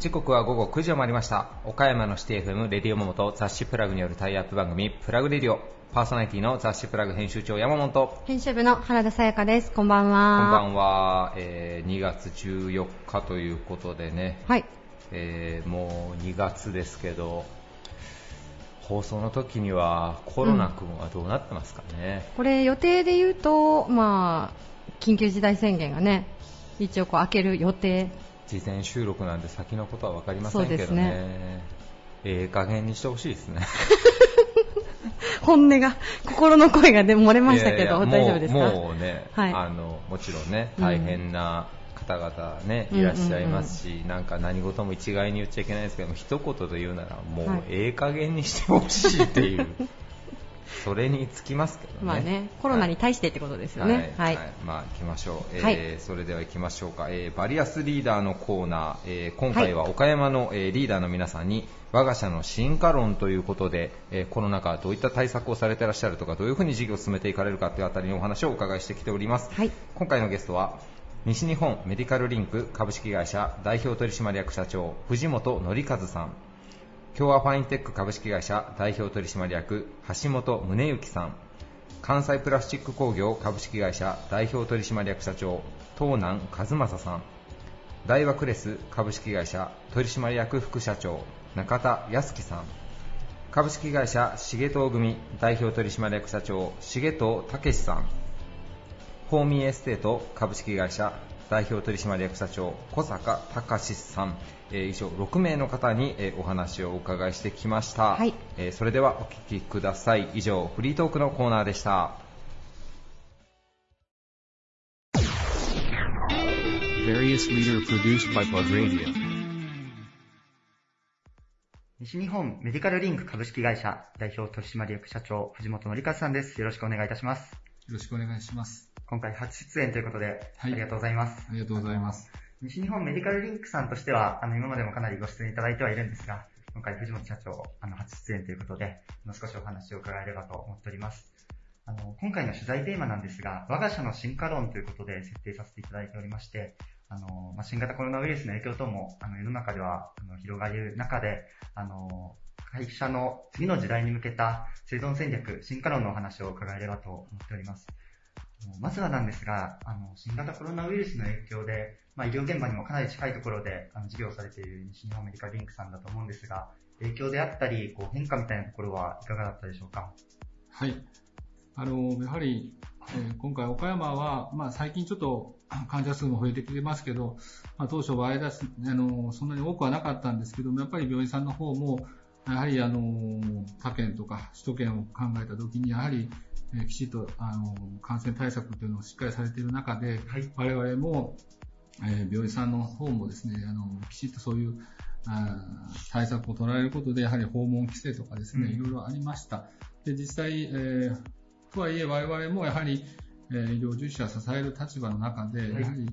時刻は午後9時を回りました。岡山のシティ FM レディオモモと雑誌プラグによるタイアップ番組プラグレディオ。パーソナリティの雑誌プラグ編集長山本。編集部の原田さやかです。こんばんは。こんばんは、えー、2月14日ということでね、はい。えー、もう2月ですけど放送の時にはコロナ君はどうなってますかね、これ予定で言うとまあ緊急事態宣言がね一応こう開ける予定。事前収録なんで先のことは分かりませんけどね。ね。ええ加減にしてほしいですね。本音が心の声がで漏れましたけど大丈夫ですか？もうね、はい。あのもちろんねうん大変な方々ね、うんいらっしゃいますし、なんか何事も一概に言っちゃいけないですけども一言で言うならもはい。うええ加減にしてほしいっていう、それにつきますけどね。まあねコロナに対してってことですよね。はい、はい。まあ行きましょう、えーはい。それでは行きましょうか、えーバリアスリーダーのコーナー、えー今回は岡山の、えーリーダーの皆さんに我が社の進化論ということで、えーコロナ禍どういった対策をされていらっしゃるとかどういうふうに事業を進めていかれるかというあたりのお話をお伺いしてきております、はい。今回のゲストは西日本メディカルリンク株式会社代表取締役社長藤本則和さん。共和ファインテック株式会社代表取締役橋本宗之さん。関西プラスチック工業株式会社代表取締役社長東南和正さん。大和クレス株式会社取締役副社長中田康樹さん。株式会社重藤組代表取締役社長重藤武さん。ホーミーエステート株式会社代表取締役社長小坂隆さん、えー以上6名の方に、えーお話をお伺いしてきました、はいえーそれではお聞きください以上フリートークのコーナーでした.西日本メディカルリンク株式会社代表取締役社長藤本則和さんです。よろしくお願いいたします。よろしくお願いします。今回初出演ということで、はいありがとうございます。ありがとうございます。西日本メディカルリンクさんとしては、あの、今までもかなりご出演いただいてはいるんですが、今回藤本社長、あの、初出演ということで、あの少しお話を伺えればと思っております。あの、今回の取材テーマなんですが、我が社の進化論ということで設定させていただいておりまして、あの、まあ、新型コロナウイルスの影響等も、あの、世の中では、あの、広がる中で、あの、会社の次の時代に向けた生存戦略、進化論のお話を伺えればと思っております。まずはなんですが、あの、新型コロナウイルスの影響で、まあ、医療現場にもかなり近いところで、あの、事業されている西日本メディカリンクさんだと思うんですが、影響であったり、こう、変化みたいなところはいかがだったでしょうか？はい。あの、やはり、えー今回岡山は、まあ最近ちょっと 患者数も増えてきてますけど、まあ当初は間、あの、そんなに多くはなかったんですけども、やっぱり病院さんの方も、やはりあの、他県とか首都圏を考えたときに、やはり、えーきちっと、あの、感染対策というのをしっかりされている中で、はい。我々も、えー病院さんの方もですね、あの、きちっとそういう、あー対策を取られることで、やはり訪問規制とかですね、うんいろいろありました。で、実際、えーとはいえ我々もやはり、えー医療従事者を支える立場の中で、はいやはり、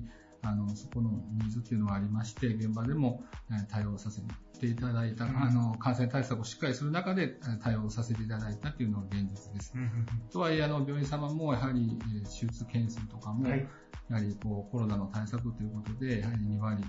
あの、そこのニーズっていうのがありまして、現場でも、えー対応させていただいた、うんあの、感染対策をしっかりする中で、えー対応させていただいたっていうのが現実です。うんうんとはいえ、あの、病院様もやはり、えー手術件数とかも、うんはい。やはりこうコロナの対策ということで、やはり2割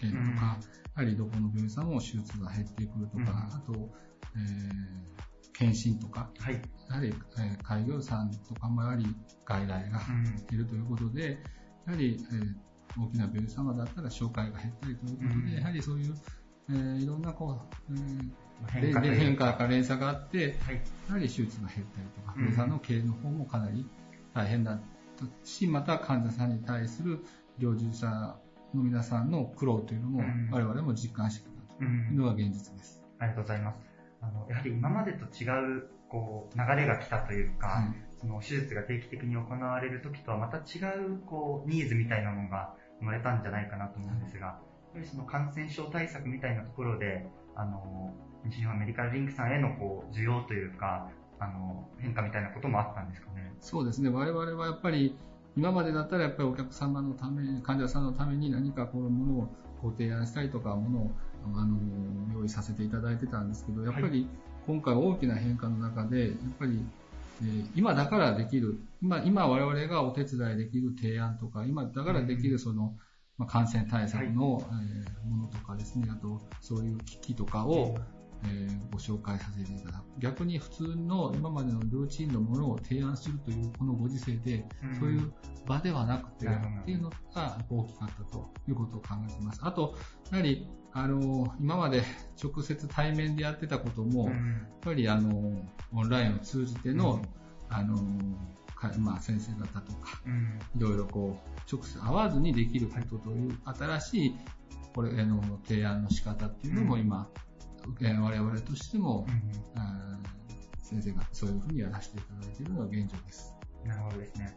減とか、うんやはりどこの病院さんも手術が減ってくるとか、うんあと、えー検診とか、はい。やはり、えー開業医さんとかもやはり外来がうん減っているということで、やはり、えー大きな病院様だったら紹介が減ったりということで、うんやはりそういう、えーいろんなこう、えー変化か変化か連鎖があって、はい。やはり手術が減ったりとか、うん病院さんの経営の方もかなり大変だったし、また患者さんに対する医療従事者の皆さんの苦労というのもうん我々も実感してきたとう。いうんのが現実です。ありがとうございます。あの、やはり今までと違う、こう、流れが来たというか、はいその手術が定期的に行われる時とはまた違う、こう、ニーズみたいなものが生まれたんじゃないかなと思うんですが、やっぱりその感染症対策みたいなところで、あの、西日本メディカルリンクさんへの、こう、需要というか、あの、変化みたいなこともあったんですかね？そうですね、我々はやっぱり今までだったらやっぱりお客様のため、患者さんのために何かこういうものをご提案したりとか、ものをあの用意させていただいてたんですけど、やっぱり今回大きな変化の中で、やっぱり、えー今だからできる、今、今我々がお手伝いできる提案とか、今だからできるその、まあ、感染対策の、えーものとかですね、あとそういう機器とかを、えーご紹介させていただく。逆に普通の今までのルーチンのものを提案するというこのご時世で、うん。そういう場ではなくて、っていうのが大きかったということを考えています。あと、やはり、あの、今まで直接対面でやってたことも、やっうんぱりあの、オンラインを通じての、うん。あの、かまあ、先生方とか、うん。いろいろこう、直接会わずにできることという新しい、これ、あの、提案の仕方っていうのもうん。今、えー我々としても、うん。先生がそういうふうにやらせていただいているのが現状です。なるほどですね。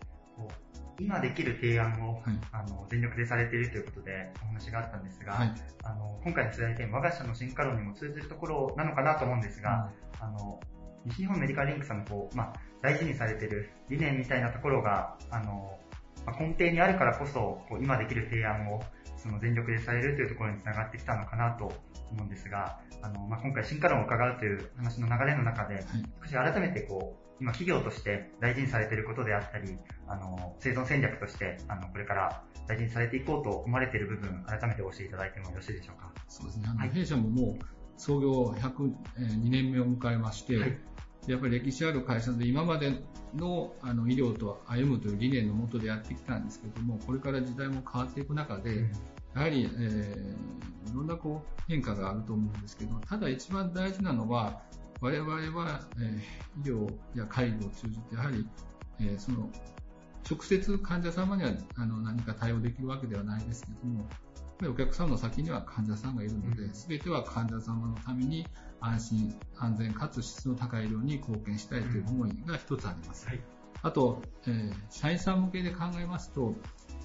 今できる提案を、はい。あの全力でされているということでお話があったんですが、はい。あの今回の取材テーマ、我が社の進化論にも通ずるところなのかなと思うんですが、あの西日本メディカルリンクさんのこう、まあ、大事にされている理念みたいなところがあの、まあ根底にあるからこそこう今できる提案をその全力でされるというところにつながってきたのかなと思うんですが、あのまあ、今回進化論を伺うという話の流れの中で、はい。少し改めてこう、今企業として大事にされていることであったり、あの、生存戦略として、あの、これから大事にされていこうと思われている部分、改めて教えていただいてもよろしいでしょうか？そうですね。あのはい弊社ももう創業102年目を迎えまして、はいやっぱり歴史ある会社で今までのあの医療と歩むという理念のもとでやってきたんですけども、これから時代も変わっていく中で、やはり、えーいろんなこう変化があると思うんですけど、ただ一番大事なのは、我々は、えー医療や介護を通じて、やはり、えーその直接患者様にはあの何か対応できるわけではないですけども、お客様の先には患者さんがいるのでう、んすべては患者様のために安心、安全かつ質の高い医療に貢献したいという思いが一つあります。はい。あと、えー社員さん向けで考えますと、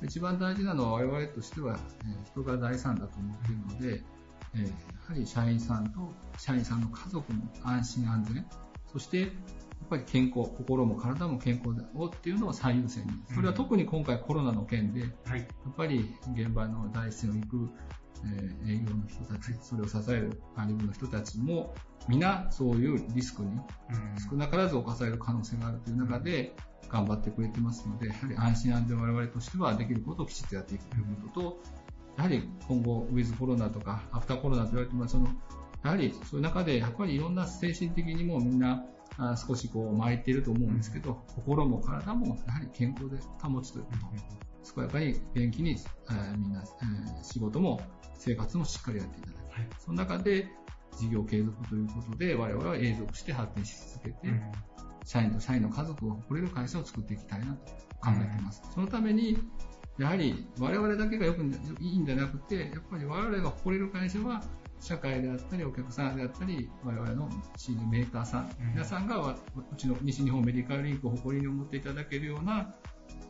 一番大事なのは我々としては、えー人が財産だと思っているので、えーやはり社員さんと社員さんの家族の安心安全、そしてやっぱり健康、心も体も健康をっていうのを最優先に。それは特に今回コロナの件で、やはい。っぱり現場の第一線を行く、えー営業の人たち、それを支える管理部の人たちも、皆そういうリスクにうん少なからず侵される可能性があるという中で頑張ってくれてますので、やはり安心安全を我々としてはできることをきちっとやっていくということと、やはり今後、ウィズコロナとか、アフターコロナと言われてます。その、やはりそういう中で、やっぱりいろんな精神的にもみんな、あ少しこう巻いていると思うんですけど、心も体もやはり健康で保つということ、健やかに元気に、えーみんな、えー仕事も生活もしっかりやっていただく。はい。その中で事業継続ということで、我々は永続して発展し続けて、うん。社員と社員の家族を誇れる会社を作っていきたいなと考えています。そのために、やはり我々だけがよくいいんじゃなくて、やっぱり我々が誇れる会社は、社会であったり、お客さんであったり、我々のチームメーカーさん、うん皆さんがわうちの西日本メディカルリンクを誇りに思っていただけるような、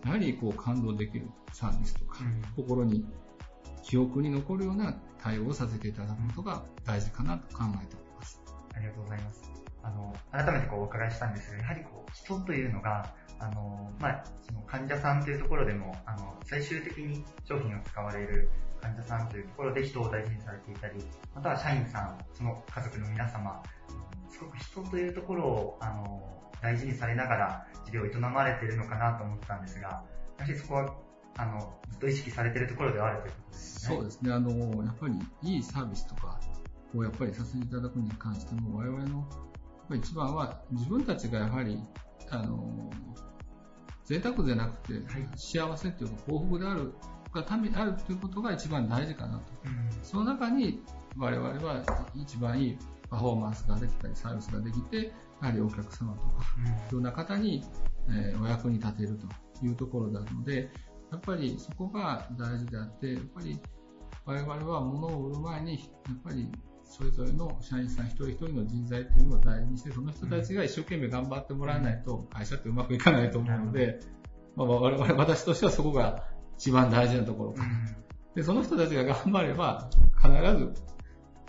やはりこう感動できるサービスとか、うん心に記憶に残るような対応をさせていただくことが大事かなと考えております。ありがとうございます。あの、改めてこうお伺いしたんですが、やはりこう、人というのが、あの、まあ、その患者さんというところでも、あの、最終的に商品を使われる患者さんというところで人を大事にされていたり、または社員さん、その家族の皆様、すごく人というところを、あの、大事にされながら事業を営まれているのかなと思ったんですが、やはりそこは、あの、ずっと意識されているところではあるということですね。そうですね。あの、やっぱりいいサービスとかをやっぱりさせていただくに関しても、我々のやっぱり一番は自分たちがやはり、あの、贅沢じゃなくて、はい。幸せというか幸福であるがためにあるということが一番大事かなと。うん。その中に我々は一番いいパフォーマンスができたりサービスができて、やはりお客様とか、いろんな方に、えーお役に立てるというところなので、やっぱりそこが大事であって、やっぱり我々は物を売る前に、やっぱりそれぞれの社員さん一人一人の人材っていうのを大事にして、その人たちが一生懸命頑張ってもらわないと会社ってうまくいかないと思うので、まあ、我々、私としてはそこが一番大事なところかな。で、その人たちが頑張れば、必ず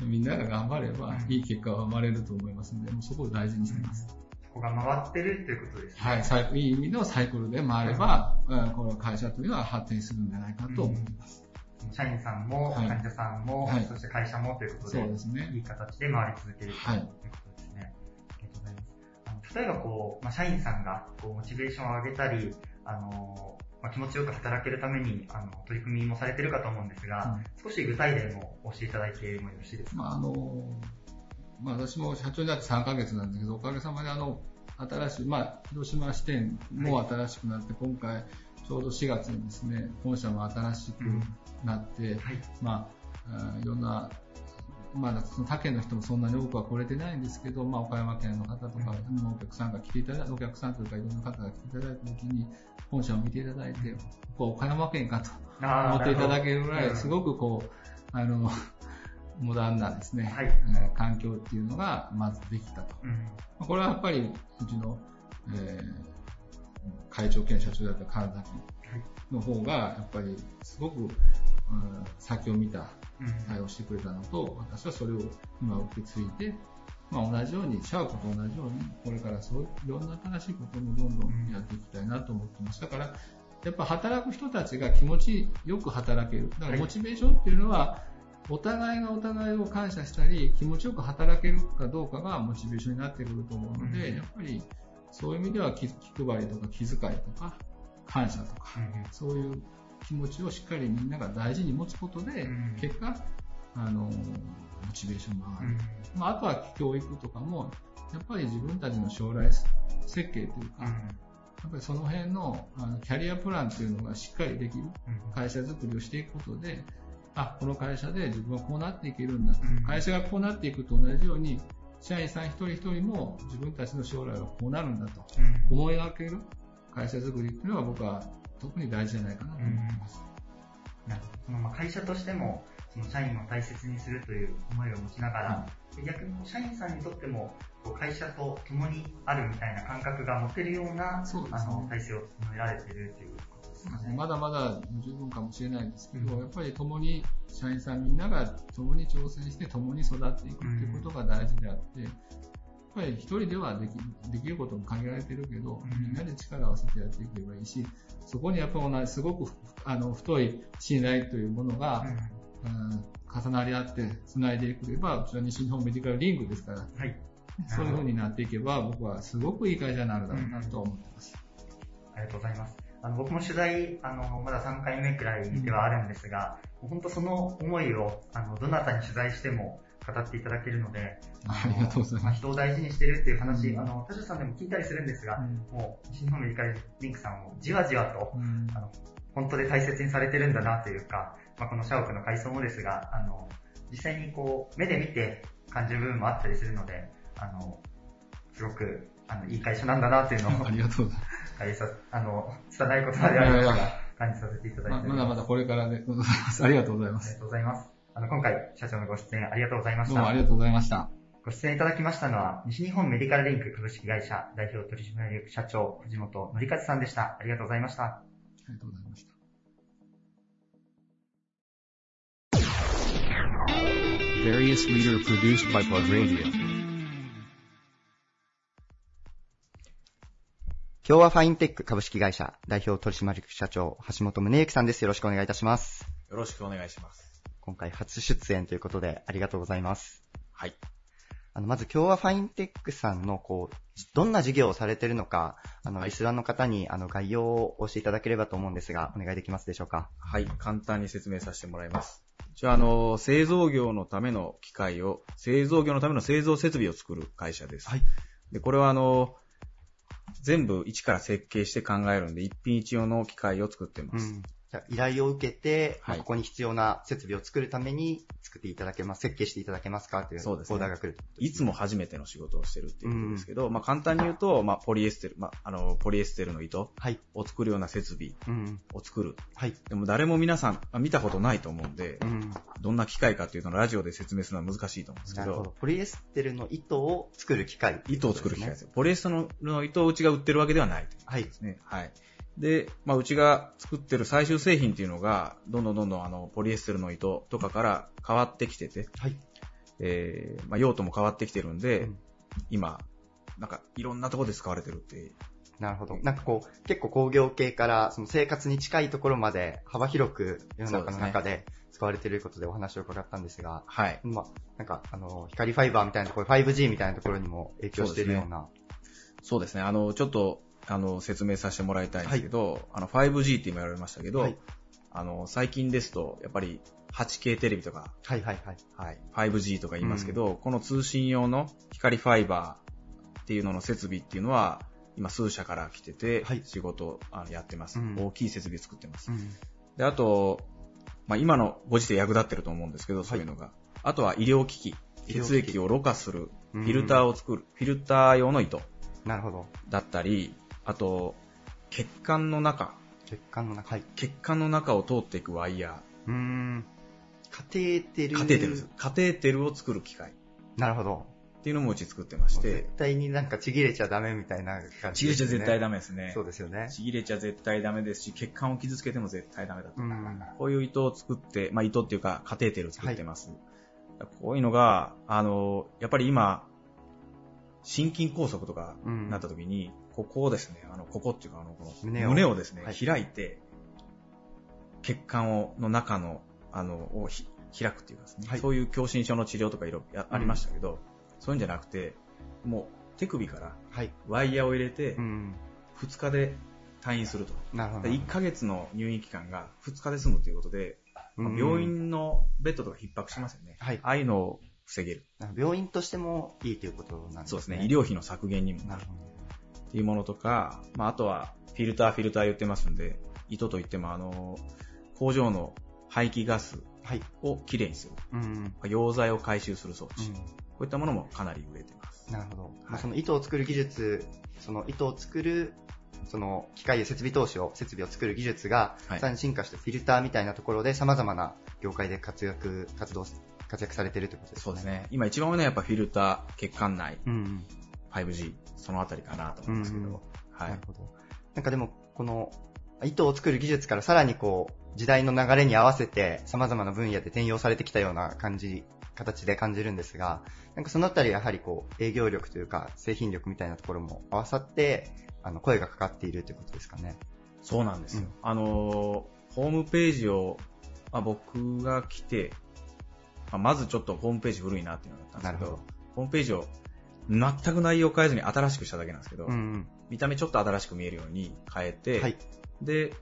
みんなが頑張ればうんいい結果が生まれると思いますので、もうそこを大事にしてます。そこが回ってるということですね。はい、いい意味のサイクルで回れば、うんこの会社というのは発展するんじゃないかと思います。社員さんも、はい。患者さんも、はい。そして会社もということで、そうですね。いい形で回り続けるというはい。ことですね。ありがとうございます。あの例えばこう、まあ、社員さんがこうモチベーションを上げたり、あのまあ、気持ちよく働けるためにあの取り組みもされてるかと思うんですが、うん、少し具体例も教えていただいてもよろしいですか、まああのまあ、私も社長になって3ヶ月なんですけど、おかげさまであの新しい、まあ、広島支店も新しくなって、はい、今回ちょうど4月にですね、本社も新しくなって、うん。はい、まあ、いろんなまだその他県の人もそんなに多くは来れてないんですけど、まあ、岡山県の方とかのお客さんが来ていただいて、お客さんというかいろんな方が来ていただいたときに、本社を見ていただいて、こう岡山県かと思っていただけるぐらい、すごくこう、あの、モダンなですね、はい、環境っていうのがまずできたと。うん、これはやっぱりうちの、えー、会長兼社長だった神崎の方がやっぱりすごく、うん、先を見た対応してくれたのと、私はそれを今受け継いで、まあ、同じように、シャープと同じように、これからそういろんな新しいこともどんどんやっていきたいなと思ってます。だから、やっぱ働く人たちが気持ちよく働ける。だからモチベーションっていうのは、お互いがお互いを感謝したり、気持ちよく働けるかどうかがモチベーションになってくると思うので、やっぱりそういう意味では気配りとか気遣いとか、感謝とか、そういう気持ちをしっかりみんなが大事に持つことで、結果、あの、モチベーションが上がる。まあ、あとは教育とかも、やっぱり自分たちの将来設計というか、やっぱりその辺のあのキャリアプランっていうのがしっかりできる会社づくりをしていくことで、あ、この会社で自分はこうなっていけるんだ、会社がこうなっていくと同じように、社員さん一人一人も自分たちの将来はこうなるんだと思い分ける会社づくりっていうのは僕は特に大事じゃないかなと思います。なるほど。まあ、会社としても、その社員を大切にするという思いを持ちながら、うん、逆に社員さんにとっても、会社と共にあるみたいな感覚が持てるような、うね、あの体制を整えられているという。まだまだ十分かもしれないんですけど、うん、やっぱり共に、社員さんみんなが共に挑戦して共に育っていくということが大事であって、ぱり一人ではできできることも限られてるけど、みんなで力を合わせてやっていけばいいし、そこにやっぱりすごくあの太い信頼というものが、うん、重なり合って繋いでいければ、うちは西日本メディカルリングですから、はい、そういう風になっていけば、僕はすごくいい会社になるだろうなと思ってます。ありがとうございます。あの僕も取材、あの、まだ3回目くらいではあるんですが、うん、本当その思いを、あの、どなたに取材しても、語っていただけるので、ありがとうございます。人を大事にしてるっていう話、うん、あの、田代さんでも聞いたりするんですが、うん、もう、西日本メディカルリンクさんをじわじわと、うん、あの、本当で大切にされてるんだなというか、まあ、この社屋の階層もですが、あの、実際にこう、目で見て感じる部分もあったりするので、あの、すごく、あの、いい会社なんだなっていうのを、ありがとうございます。さあの、拙い言葉でありますが、感じさせていただいてま。まだまだこれからでございます。ありがとうございます。ありがとうございます。あの、今回、社長のご出演ありがとうございました。どうもありがとうございました。ご出演いただきましたのは、西日本メディカルリンク株式会社代表取締役社長、藤本則和さんでした。ありがとうございました。ありがとうございました。Various leader produced by Radio. 今日はファインテック株式会社代表取締役社長、橋本宗之さんです。よろしくお願いいたします。よろしくお願いします。今回初出演ということでありがとうございます。はい。あの、まず今日はファインテックさんの、こう、どんな事業をされているのか、あの、はい、リスナーの方に、あの、概要を教えていただければと思うんですが、お願いできますでしょうか？はい、簡単に説明させてもらいます。じゃあ、あの、製造業のための機械を、製造業のための製造設備を作る会社です。はい。で、これはあの、全部一から設計して考えるんで、一品一用の機械を作ってます。うん依頼を受けて、はい、ここに必要な設備を作るために作っていただけます、設計していただけますか？というオーダーが来る、ね、いつも初めての仕事をしてるっていうことですけど、うん、まあ簡単に言うと、まあポリエステル、まああの、ポリエステルの糸を作るような設備を作る。はい。でも誰も皆さん、見たことないと思うんで、うん、どんな機械かっていうのをラジオで説明するのは難しいと思うんですけど。なるほど。ポリエステルの糸を作る機械、ね、糸を作る機械です。ポリエステルの糸をうちが売ってるわけではないはいですね。はい。で、まあ、うちが作ってる最終製品っていうのが、どんどんどんどんあの、ポリエステルの糸とかから変わってきてて、はい。えー、まあ、用途も変わってきてるんで、うん、今、なんか、いろんなところで使われてるって。なるほど。なんかこう、結構工業系から、その生活に近いところまで幅広く世の中の中で使われていることでお話を伺ったんですが、はい。まあ、なんか、あの、光ファイバーみたいなところ、5G みたいなところにも影響しているような。そうですね。あの、ちょっと、あの、説明させてもらいたいんですけど、あの、5G って今言われましたけど、はいあの、最近ですと、やっぱり 8K テレビとか、はいはいはい。はい、5G とか言いますけど、この通信用の光ファイバーっていうのの設備っていうのは、今数社から来てて、はい仕事あのやってます、うん大きい設備作ってます。うん。で、あと、まあ、今のご時世役立ってると思うんですけど、そういうのが。あとは医療機器。血液をろ過する、うんフィルターを作る、フィルター用の糸なるほど。だったり、あと、血管の中、血管の中、はい。血管の中を通っていくワイヤうーん。カテーテル。ー、カテーテルです。カテーテルを作る機械なるほど。っていうのもうち作ってまし絶て、対になんかちぎれちゃダメみたいな感じちぎれちゃ絶対ダメ。メですね。そうですよね。ちぎれちゃ絶対ダメですし、血管を傷つけても絶対ダメだと。うん。こういう糸を作って、まあ糸っていうかカテーテルを作ってます。こういうのが、あの、やっぱり今、心筋梗塞とかうんなった時に、ここをですね、あの、ここっていうか、あの、この胸を胸をですね、はい開いて、血管を、の中の、あの、をひ開くっていうかですね、はいそういう狭心症の治療とかいろいろやありましたけど、そういうんじゃなくて、もう手首からはい。ワイヤーを入れてう、ん。2日で退院すると。なるほど。1ヶ月の入院期間が2日で済むということで、うん病院のベッドとか逼迫しますよね。はいああいうのを防げる。病院としてもいいということなんですね。そうですね。医療費の削減にもなるなるほど。っていうものとか、まあ、あとはフィルター、フィルター言ってますんで、糸といっても、あの、工場の排気ガスはい。をきれいにする。うん。溶剤を回収する装置。うんこういったものもかなり売れてます。なるほど。まあはいその糸を作る技術、その糸を作る、その機械や設備投資を、設備を作る技術が、はいさらに進化してフィルターみたいなところで様々な業界で活躍、活動、活躍されているということですね。そうです。ね。今一番多いのはやっぱフィルター、血管内、うん。5G、そのあたりかなと思うんですけど。うんうんはないる。ほど。なんかでも、この、糸を作る技術からさらにこう、時代の流れに合わせて様々な分野で転用されてきたような感じ、形で感じるんですが、なんかそのあたりやはりこう、営業力というか、製品力みたいなところも合わさって、あの、声がかかっているということですかね。そうなんですよ。うんあのー、ホームページを、まあ、僕が来て、まあ、まずちょっとホームページ古いなっていうのがあったんですけど、なるホームページを全く内容を変えずに新しくしただけなんですけど、うん。見た目ちょっと新しく見えるように変えて、はい。で、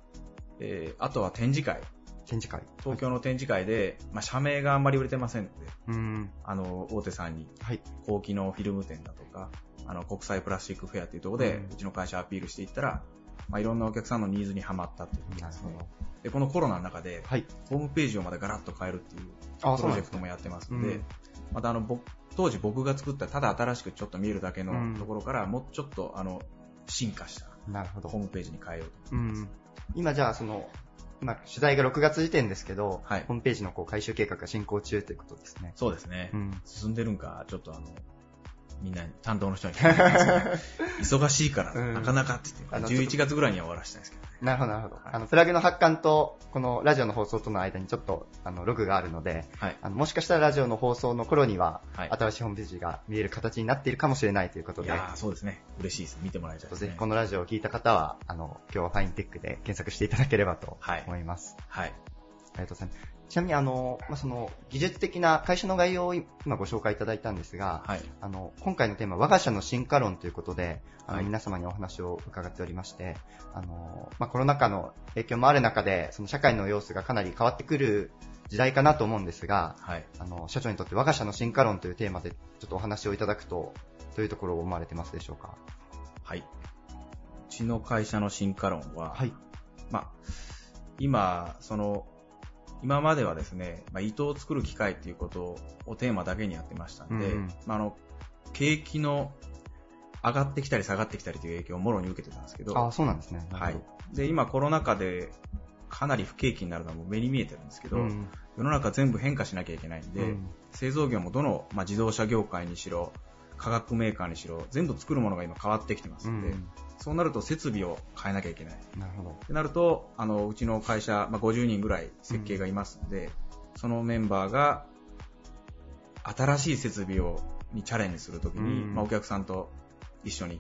えーあとは展示会、展示会。東京の展示会で、まあ、社名があんまり売れてませんので、うん。あの、大手さんにはい。高機能フィルム展だとか、あの、国際プラスチックフェアっていうところで、うんうちの会社アピールしていったら、まあ、いろんなお客さんのニーズにはまったっていうことですねなるほ。ど。で、このコロナの中で、はい。ホームページをまたガラッと変えるっていうあ、プ。ロジェクトもやってますので、うんまたあの、僕、当時僕が作ったただ新しくちょっと見えるだけうんのところから、もうちょっとあの、進化したなるほどホー。ムページに変えようと。うん。今じゃあその、今取材が6月時点ですけど、はいホームページのこう回収計画が進行中ということですね。そうですね。うん。進んでるんか、ちょっとあの、みんな担当の人に聞いて 忙しいから、うんなかなかって言って、あのちょっと11月ぐらいには終わらせたいですけどね。なるほど、なるほど。はいあの、プラグの発刊と、このラジオの放送との間にちょっと、あの、ログがあるので、はい。あの、もしかしたらラジオの放送の頃には、はい新しいホームページが見える形になっているかもしれないということで、いやーそうですね。嬉しいです。見てもらいたいですねぜひ。このラジオを聞いた方は、あの、今日はファインテックで検索していただければとはい思います。はい。ありがとうございます。ちなみに、あの、まあ、その、技術的な会社の概要を今ご紹介いただいたんですが、はい。あの、今回のテーマ、我が社の進化論ということで、あの、はい皆様にお話を伺っておりまして、あの、まあ、コロナ禍の影響もある中で、その社会の様子がかなり変わってくる時代かなと思うんですが、はい。あの、社長にとって我が社の進化論というテーマでちょっとお話をいただくと、どういうところを思われてますでしょうか？はい。うちの会社の進化論は、はい。まあ、今、その、今まではですね、まあ、糸を作る機械っていうことをテーマだけにやってましたんで、うんうんまあ、あの、景気の上がってきたり下がってきたりという影響をもろに受けてたんですけど、ああ、そうなんですね。はい。で、今コロナ禍でかなり不景気になるのはもう目に見えてるんですけど、うん。世の中全部変化しなきゃいけないんで、うん製造業もどの、まあ、自動車業界にしろ、化学メーカーにしろ、全部作るものが今変わってきてますんで、うんそうなると設備を変えなきゃいけない。なるほど。ってなると、あの、うちの会社、まあ、50人ぐらい設計がいますんで、そのメンバーが、新しい設備を、にチャレンジするときに、うんまあ、お客さんと一緒に。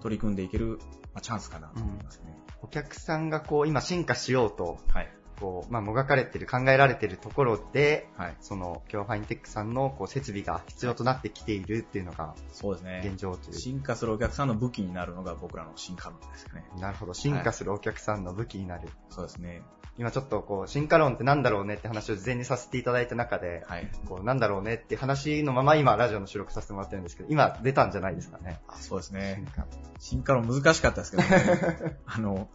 取り組んでいける、まあ、チャンスかなと思いますね。お客さんがこう、今進化しようと、はい。こう、まあ、もがかれてる、考えられてるところで、はい。その、今日ファインテックさんのこう設備が必要となってきているっていうのがそうですね。現状という。進化するお客さんの武器になるのが僕らの進化論ですね。なるほど。進化するお客さんの武器になる。そうですね。今ちょっとこう、進化論ってなんだろうねって話を事前にさせていただいた中で、はい。こう、なんだろうねって話のまま今ラジオの収録させてもらってるんですけど、今出たんじゃないですかね。あそうですね進。化論難しかったですけどね。あの、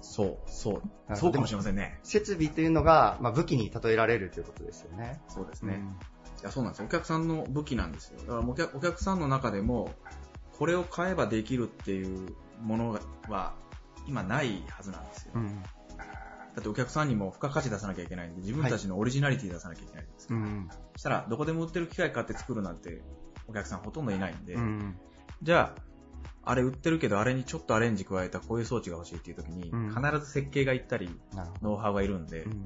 そう、そう、どそうかもしれませんね。設備というのが、まあ、武器に例えられるということですよね。そうですね。いや、そうなんですよ。お客さんの武器なんですよ。だからお客お客さんの中でも、これを買えばできるっていうものは、今ないはずなんですよ。うん。うん。だってお客さんにも付加価値出さなきゃいけないんで、自分たちのオリジナリティ出さなきゃいけないんですよ。うん。そしたら、どこでも売ってる機械買って作るなんて、お客さんほとんどいないんで、うん。じゃあ、あれ売ってるけど、あれにちょっとアレンジ加えたこういう装置が欲しいっていう時に、うん必ず設計がいったり。ノウハウがいるんで、ううん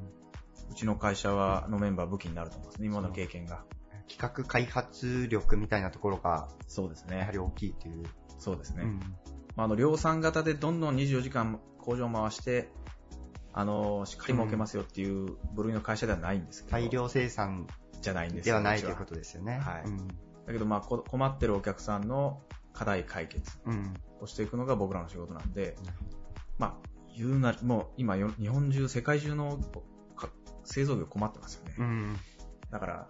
ちの会社はのメンバー武器になると思うんですね、今の経験が。企画開発力みたいなところが、そうですねやはり。大きいという。そうですね。うんまあ、あの量産型でどんどん24時間工場を回して、あのしっかり儲けますよっていう部類の会社ではないんですけど、大量生産じゃないんですでよはないうというちことですよね。はいうん。だけど、まあ、こ困ってるお客さんの課題解決うん。をしていくのが僕らの仕事なんでなる、まあ、言うな、もう今よ、日本中、世界中のか製造業困ってますよね。うん。だから、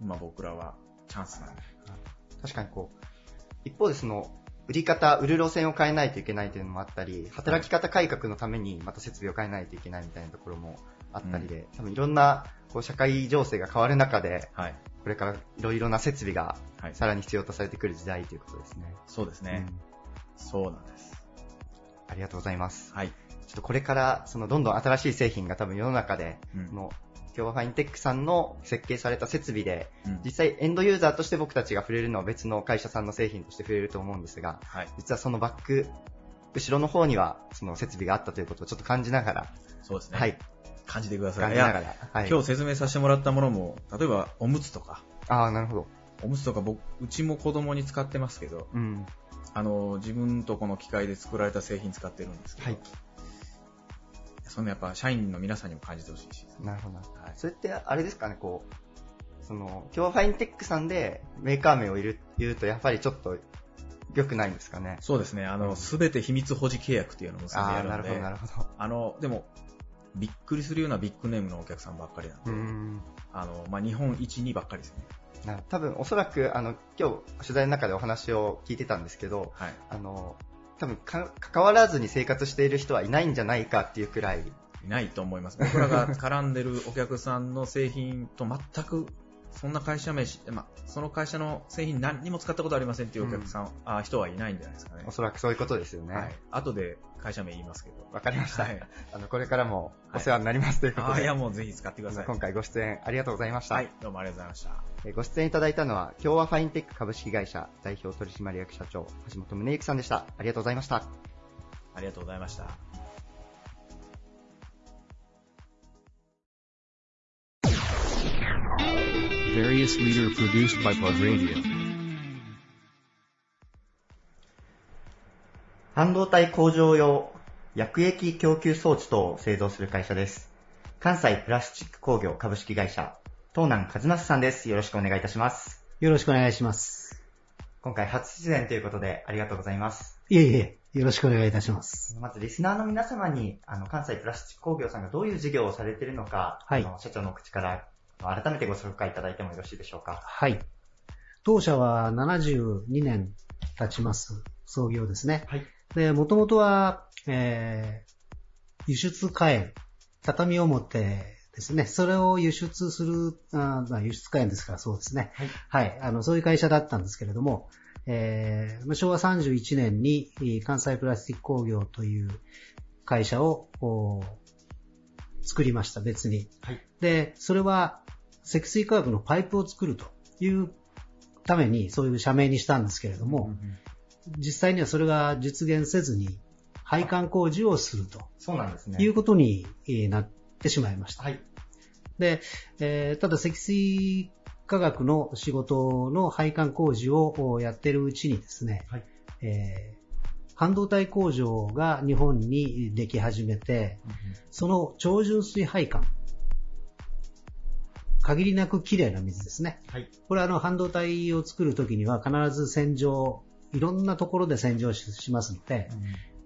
今僕らはチャンスなんで。確かにこう、一方でその、売り方、売る路線を変えないといけないというのもあったり、働き方改革のためにまた設備を変えないといけないみたいなところもあったりで、多分いろんなこう社会情勢が変わる中で、はい。これからいろいろな設備がはい。さらに必要とされてくる時代ということですね。そうですね。うんそうなんです。ありがとうございます。はい。ちょっとこれから、そのどんどん新しい製品が多分世の中で、うんこの、今日はファインテックさんの設計された設備で、うん実際エンドユーザーとして僕たちが触れるのは別の会社さんの製品として触れると思うんですが、はい。実はそのバック、後ろの方にはその設備があったということをちょっと感じながら、そうですね。はい、感じてください。感じながら、はい。今日説明させてもらったものも、例えばおむつとか、ああ、なるほど。おむつとか僕、うちも子供に使ってますけど、うん。あの、自分とこの機械で作られた製品使ってるんですけど、はい。そのやっぱ社員の皆さんにも感じてほしいし、なるほど。はいそれってあれですかね、こう、その、今日はファインテックさんでメーカー名を言う言うと、やっぱりちょっと良くないんですかね？そうですね、あの、すべて秘密保持契約っていうのを結んやるんで、なるほど、なるほど。あの、でも、びっくりするようなビッグネームのお客さんばっかりなんで、うん。あの、まあ、日本一、二ばっかりですね。な多分、おそらく、あの、今日、取材の中でお話を聞いてたんですけど、はい。あの、多分か、関わらずに生活している人はいないんじゃないかっていうくらい、いないと思います。僕らが絡んでるお客さんの製品と全く、そんな会社名し、まあ、その会社の製品何にも使ったことありませんっていうお客さん、あ人はいないんじゃないですかねお。そらくそういうことですよね。はい。後で会社名言いますけど。わかりました。はい。あの、これからもお世話になりますということで、あいや、もうぜひ使ってください。今回ご出演ありがとうございました。はい。どうもありがとうございました。えーご出演いただいたのは、今日はファインテック株式会社代表取締役社長、橋本宗之さんでした。ありがとうございました。ありがとうございました。Various leader produced by Pod Radio. 半導体工場用薬液供給装置等を製造する会社です。関西プラスチック工業株式会社、東南和正さんです。よろしくお願いいたします。よろしくお願いします。今回初出演ということでありがとうございます。いえいえ、よろしくお願いいたします。まずリスナーの皆様に、あの、関西プラスチック工業さんがどういう事業をされているのか、はいあの社長の口から改めてご紹介いただいてもよろしいでしょうか。はい。当社は72年経ちます創業ですね。はい。で、もともとは、えー、輸出火炎、畳表ですね。それを輸出する、あまあ、輸出火炎ですからそうですね。はい。はい。あの、そういう会社だったんですけれども、えーまあ昭和31年にえー関西プラスチック工業という会社をお作りました、別に。はい。で、それは積水化学のパイプを作るというためにそういう社名にしたんですけれども、実際にはそれが実現せずに配管工事をするとそうなんですね。いうことにえーなってしまいました。はい。で、えーただ積水化学の仕事の配管工事をやってるうちにですね、はいえー半導体工場が日本にでき始めて、その超純水配管、限りなく綺麗な水ですね。はい。これはあの半導体を作るときには必ず洗浄、いろんなところで洗浄ししますので、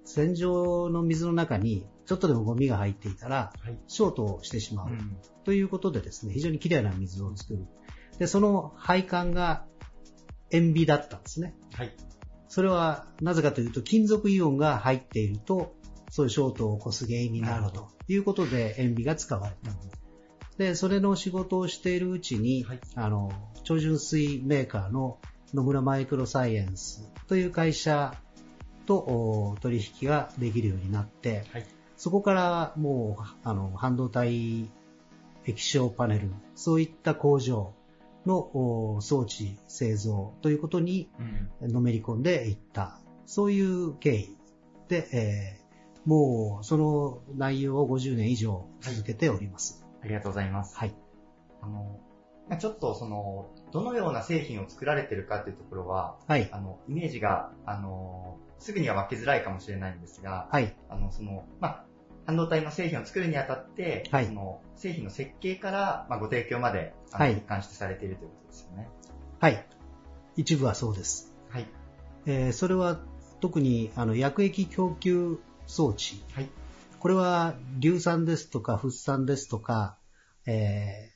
洗浄の水の中にちょっとでもゴミが入っていたら、はい。ショートしてしまう。うんということでですね、非常に綺麗な水を作る。で、その配管が塩ビだったんですね。はい。それはなぜかというと、金属イオンが入っていると、そういうショートを起こす原因になるということで塩ビが使われた。で、それの仕事をしているうちに、はいあの、超純水メーカーの野村マイクロサイエンスという会社とお取引ができるようになって、はい。そこからもう、あの、半導体液晶パネル、そういった工場のお装置製造ということにうん。のめり込んでいった。そういう経緯で、えーもうその内容を50年以上続けております。ありがとうございます。はい。あの、まあちょっとその、どのような製品を作られてるかっていうところは、はい。あの、イメージが、あの、すぐには分けづらいかもしれないんですが、はい。あの、その、まあ、半導体の製品を作るにあたって、はいその製品の設計から、まあ、ご提供まで、はい一貫してされているということですよね。はい。一部はそうです。はい。えーそれは特にあの薬液供給装置。はい。これは硫酸ですとか、フッ酸ですとか、えー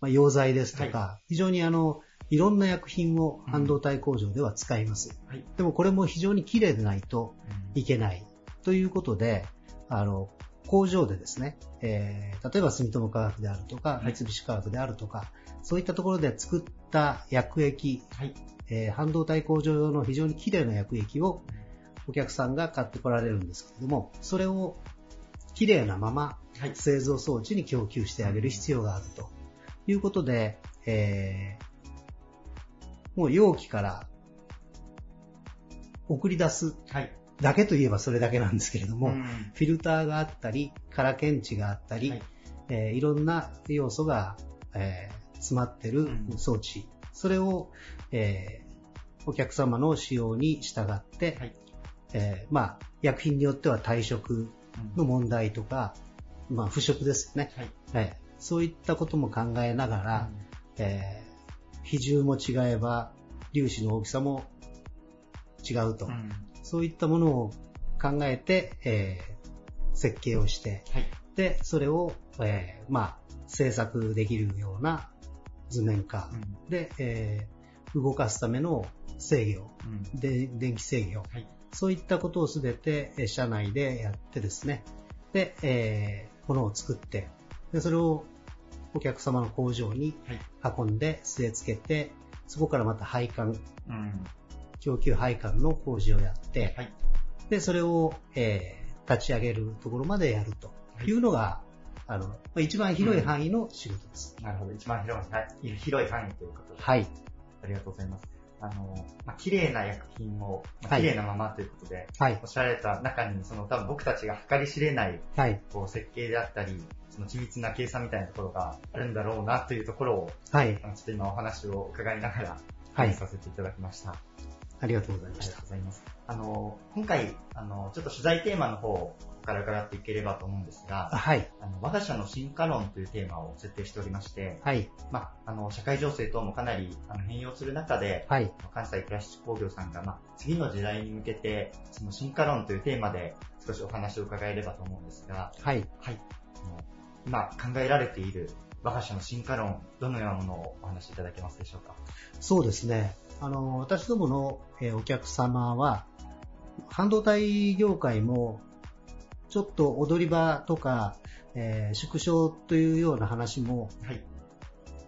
まあ、溶剤ですとか、非常にあの、いろんな薬品を半導体工場では使います。はい。でもこれも非常に綺麗でないといけないということで、あの、工場でですね、えー例えば住友化学であるとか、はい三菱化学であるとか、そういったところで作った薬液、はい。えー半導体工場用の非常に綺麗な薬液をお客さんが買ってこられるんですけれども、それを綺麗なままはい。製造装置に供給してあげる必要があるということで、えーもう容器から送り出すはい。だけといえばそれだけなんですけれども、うん。フィルターがあったり、空検知があったり、はい。えーいろんな要素が、えー詰まってるうん。装置、それを、えーお客様の使用に従って、はい。えーまあ、薬品によっては退色の問題とか、まあ、腐食ですよね、はい。えーそういったことも考えながら、えー比重も違えば粒子の大きさも違うと、うん。そういったものを考えて、えー設計をして、はい。で、それを、えーまあ、制作できるような図面化。うん。で、えー動かすための制御、うん。で電気制御、はい。そういったことをすべてえー社内でやってですね、で、えーものを作って、でそれをお客様の工場にはい。運んで据え付けて、そこからまた配管、うん。供給配管の工事をやって、はい。で、それを、えー立ち上げるところまでやるというのが、あの、まあ一番広い範囲の仕事です。なるほど。一番広いはい広い範囲ということで。はい。ありがとうございます。あの、まあ、綺麗な薬品を、まあはい綺麗なままということで、はいお。っしゃられた中に、その多分僕たちが計り知れないはい。こう設計であったり、その緻密な計算みたいなところがあるんだろうなというところを、はい。あのちょっと今お話を伺いながら、はいさせていただきました。あありがとうございまりがとした。うございます。あの、今回、あの、ちょっと取材テーマの方をから伺っていければと思うんですが、あはい。あの我が社の進化論というテーマを設定しておりまして、はい。まあ、あの、社会情勢等もかなりあの変容する中で、はい。関西プラスチック工業さんが、まあ、次の時代に向けて、その進化論というテーマで少しお話を伺えればと思うんですが、はい。はい。今考えられている我が社の進化論、どのようなものをお話しいただけますでしょうか？そうですね。あの、私どもの、えーお客様は、半導体業界も、ちょっと踊り場とか、えー縮小というような話もはい。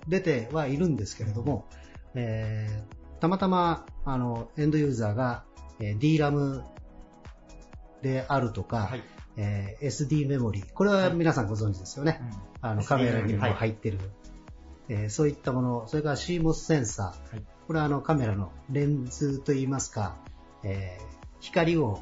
出てはいるんですけれども、えーたまたま、あの、エンドユーザーが、えー DRAM であるとか、はい。えー SD メモリ、これは皆さんご存知ですよね。あの、カメラにもはい入ってる、えーそういったもの、それから CMOS センサー、はいこれはあのカメラのレンズといいますか、えー光を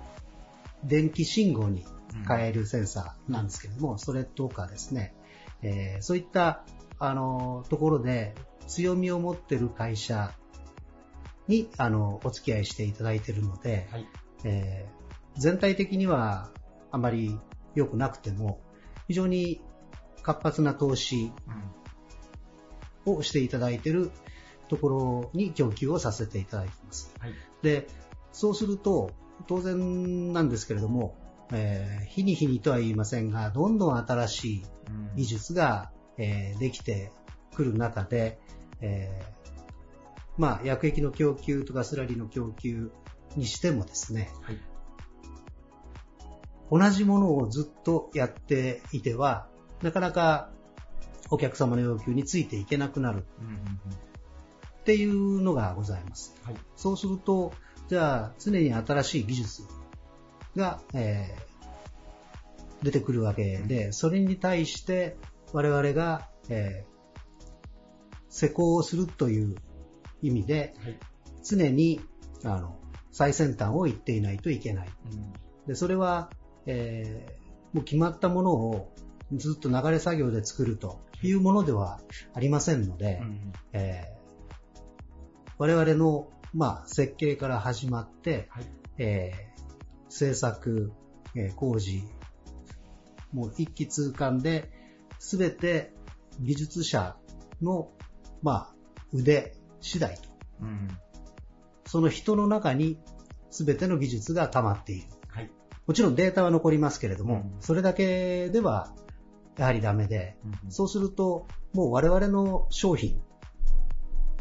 電気信号に変えるセンサーなんですけれども、それとかですね、えーそういったあのところで強みを持ってる会社にあのお付き合いしていただいているので、はい。えー全体的にはあまり良くなくても、非常に活発な投資をしていただいているところに供給をさせていただいています。はい。で、そうすると、当然なんですけれども、えー日に日にとは言いませんが、どんどん新しい技術が、えーできてくる中で、えーまあ、薬液の供給とかスラリの供給にしてもですね、はい。同じものをずっとやっていては、なかなかお客様の要求についていけなくなるっていうのがございます。はい。そうすると、じゃあ常に新しい技術が、えー出てくるわけで、それに対して我々が、えー施工をするという意味で、はい。常にあの最先端を言っていないといけない。うんでそれは、えーもう決まったものをずっと流れ作業で作るというものではありませんので、うんえー我々の、まあ、設計から始まって、はい。えー制作、えー工事、もう一気通貫で、すべて技術者の、まあ、腕次第と。うんその人の中にすべての技術が溜まっている。はい。もちろんデータは残りますけれども、うんそれだけではやはりダメで、うんそうすると、もう我々の商品、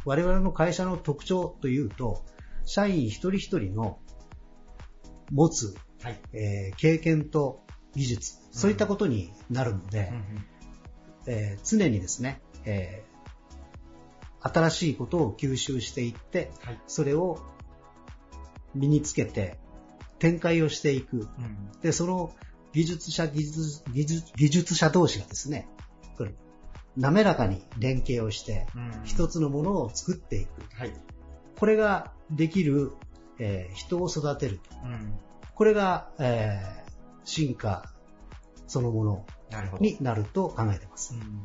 我々の会社の特徴というと、社員一人一人の持つ、はい。えー経験と技術、そういったことになるので、うんうんえー常にですね、えー新しいことを吸収していって、はい。それを身につけて展開をしていく。うんで、その技術者、技術、技術技術者同士がですね、これ、滑らかに連携をして、うん一つのものを作っていく。はい。これができる、えー人を育てると。うんこれが、えー進化そのもの。になると考えてます。うん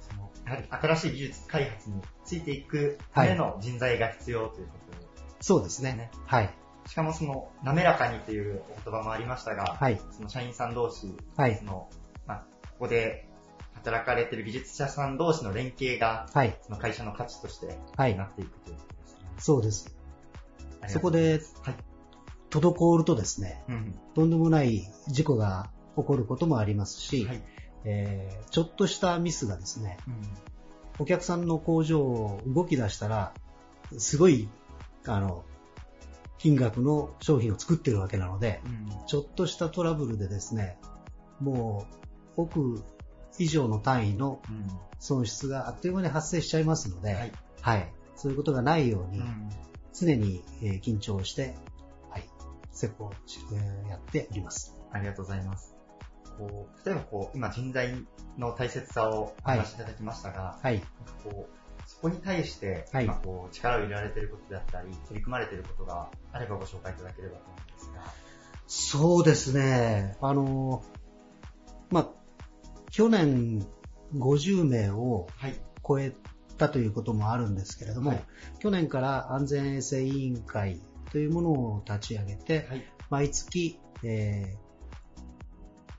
そのやはり新しい技術開発についていくための人材が必要ということで、そうですね。ねはい。しかもその滑らかにというお言葉もありましたが、はい。その社員さん同士、はいそ。のまあ、ここで働かれている技術者さん同士の連携が、はい。その会社の価値としてはいなっていくということですね。そうです。そこですはい。滞るとですね、うん。とんでもない事故が起こることもありますし、はい。えーちょっとしたミスがですね、うん。お客さんの工場を動き出したら、すごい、あの、金額の商品を作ってるわけなので、うん。ちょっとしたトラブルでですね、もう、億以上の単位のうん。損失があっという間に発生しちゃいますので、はい。はい。そういうことがないように、うん。常に、えー緊張して、はい、施工し、えーやっております。ありがとうございます。こう、例えばこう、今人材の大切さをお話しいただきましたが、はい。こう、そこに対して、はい今こう、力を入れられていることであったり、取り組まれていることがあればご紹介いただければと思うんですが。そうですね。あの、まあ、去年50名をはい。超えたということもあるんですけれども、はい去年から安全衛生委員会というものを立ち上げて、はい。毎月、えー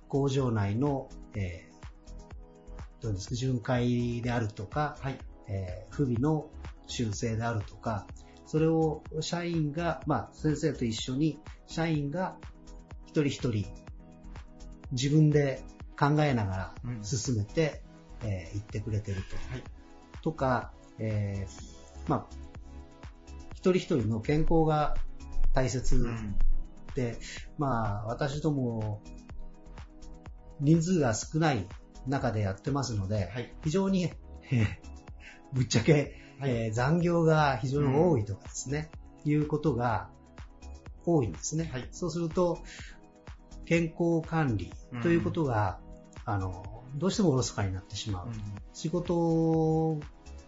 工場内の、えーどうですか巡回であるとか、はい。えー不備の修正であるとか、それを社員が、まあ、先生と一緒に社員が一人一人自分で考えながらうん進めて、えー言ってくれてると。はい。とか、えーまあ、一人一人の健康が大切うん。で、まあ、私ども、人数が少ない中でやってますので、はい。非常に、え ーぶっちゃけ、はいえー残業が非常に多いとかですね、いうことが多いんですね。はいそうすると、健康管理ということが、あの、どうしてもおろそかになってしまう。仕事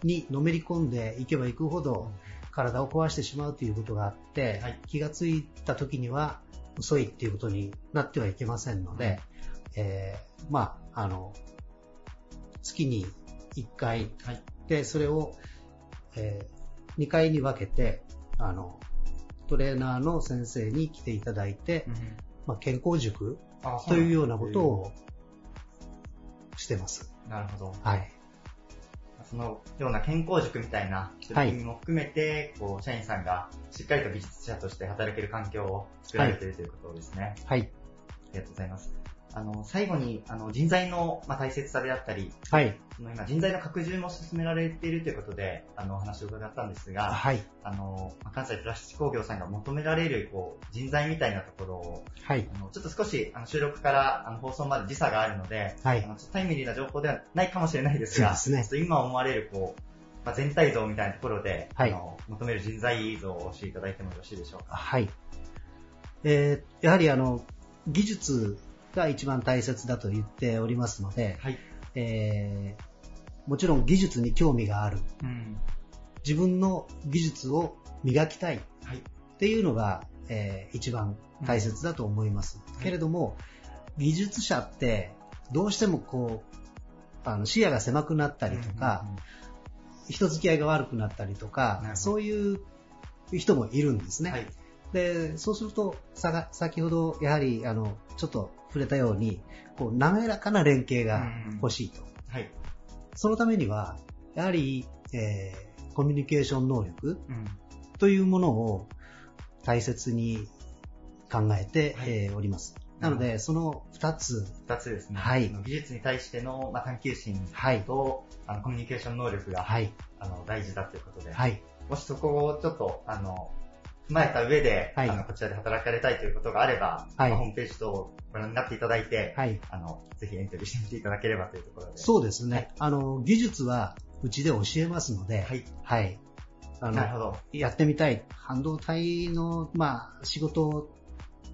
にのめり込んでいけばいくほど、体を壊してしまうということがあって、はい気がついた時には遅いっていうことになってはいけませんので、えーまあ、あの、月に1回はい。で、それを、え2回に分けて、あの、トレーナーの先生に来ていただいて、うんまあ、健康塾あというようなことをしてます。なるほど。はい。そのような健康塾みたいな取り組みも含めて、こう、社員さんがしっかりと技術者として働ける環境を作られているということですね。はい。ありがとうございます。あの、最後に、あの、人材の、まあ、大切さであったり、はい。今、人材の拡充も進められているということで、あの、お話を伺ったんですが、はい。あの、まあ関西プラスチック工業さんが求められる、こう、人材みたいなところを、はい。あの、ちょっと少し、あの、収録から、あの、放送まで時差があるので、はいあの、ちょっとタイムリーな情報ではないかもしれないですが、そうですねちょっと今思われる、こう、まあ、全体像みたいなところで、はいあの、求める人材像を教えていただいてもよろしいでしょうか？はい。えーやはりあの、技術が一番大切だと言っておりますので、はい。えーもちろん技術に興味がある。うん。自分の技術を磨きたいはい。っていうのが、えー一番大切だと思います。うんけれども、技術者ってどうしてもこう、あの視野が狭くなったりとか、人付き合いが悪くなったりとかそういう人もいるんですね。はい。で、そうすると、さが先ほどやはりあのちょっと触れたように、こう滑らかな連携が欲しいと。はい。そのためには、やはり、えーコミュニケーション能力うん。というものを大切に考えて、はいえーおります。なので、その2つ、二つですね。はい技術に対しての、まあ、探求心はい、と、あの、コミュニケーション能力が、はい、あの、大事だということで、はい、もしそこをちょっと、あの、踏まえた上で、はいあの、こちらで働かれたいということがあれば、はいまあホームページ等をご覧になっていただいて、はい。あの、ぜひエントリーしてみていただければというところで。そうですね。あの、技術はうちで教えますので、はい。はい。あの、なるほど。やってみたい。半導体の、まあ、仕事、